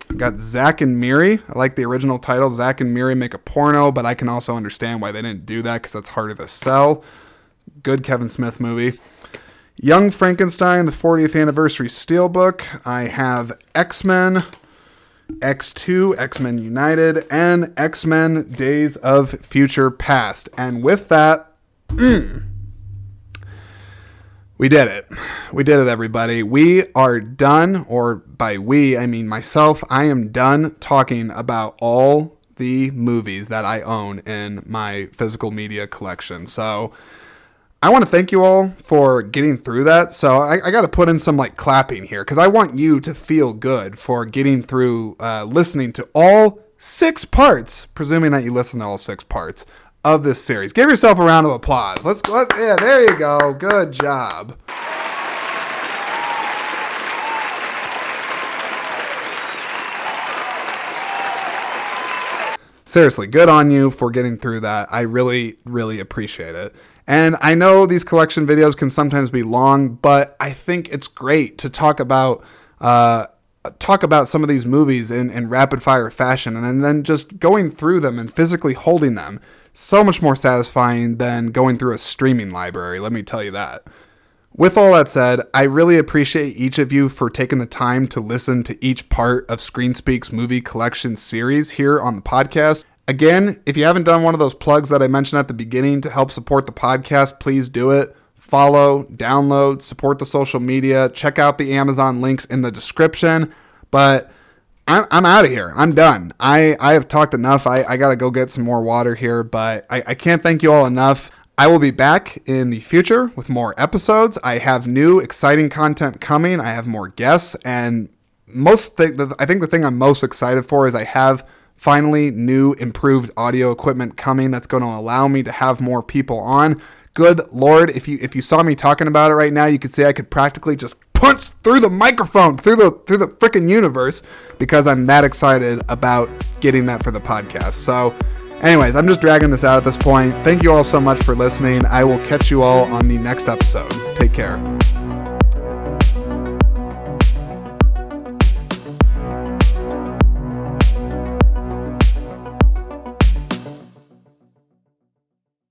I got Zack and Miri. I like the original title. Zack and Miri make a porno, but I can also understand why they didn't do that because that's harder to sell. Good Kevin Smith movie. Young Frankenstein, the 40th anniversary steelbook. I have X Men, X2, X Men United, and X Men Days of Future Past. And with that, we did it. We did it, everybody. We are done, or by we, I mean myself. I am done talking about all the movies that I own in my physical media collection. So I want to thank you all for getting through that. So I, I got to put in some like clapping here because I want you to feel good for getting through uh, listening to all six parts, presuming that you listen to all six parts of this series. Give yourself a round of applause. Let's let yeah, there you go. Good job. Seriously, good on you for getting through that. I really, really appreciate it. And I know these collection videos can sometimes be long, but I think it's great to talk about uh, talk about some of these movies in, in rapid fire fashion and then, then just going through them and physically holding them so much more satisfying than going through a streaming library, let me tell you that. With all that said, I really appreciate each of you for taking the time to listen to each part of ScreenSpeak's movie collection series here on the podcast. Again, if you haven't done one of those plugs that I mentioned at the beginning to help support the podcast, please do it. Follow, download, support the social media, check out the Amazon links in the description. But I'm, I'm out of here. I'm done. I, I have talked enough. I, I got to go get some more water here, but I, I can't thank you all enough. I will be back in the future with more episodes. I have new exciting content coming. I have more guests, and most th- I think the thing I'm most excited for is I have finally new improved audio equipment coming that's going to allow me to have more people on. Good lord, if you if you saw me talking about it right now, you could see I could practically just punch through the microphone, through the through the freaking universe because I'm that excited about getting that for the podcast. So, anyways, I'm just dragging this out at this point. Thank you all so much for listening. I will catch you all on the next episode. Take care.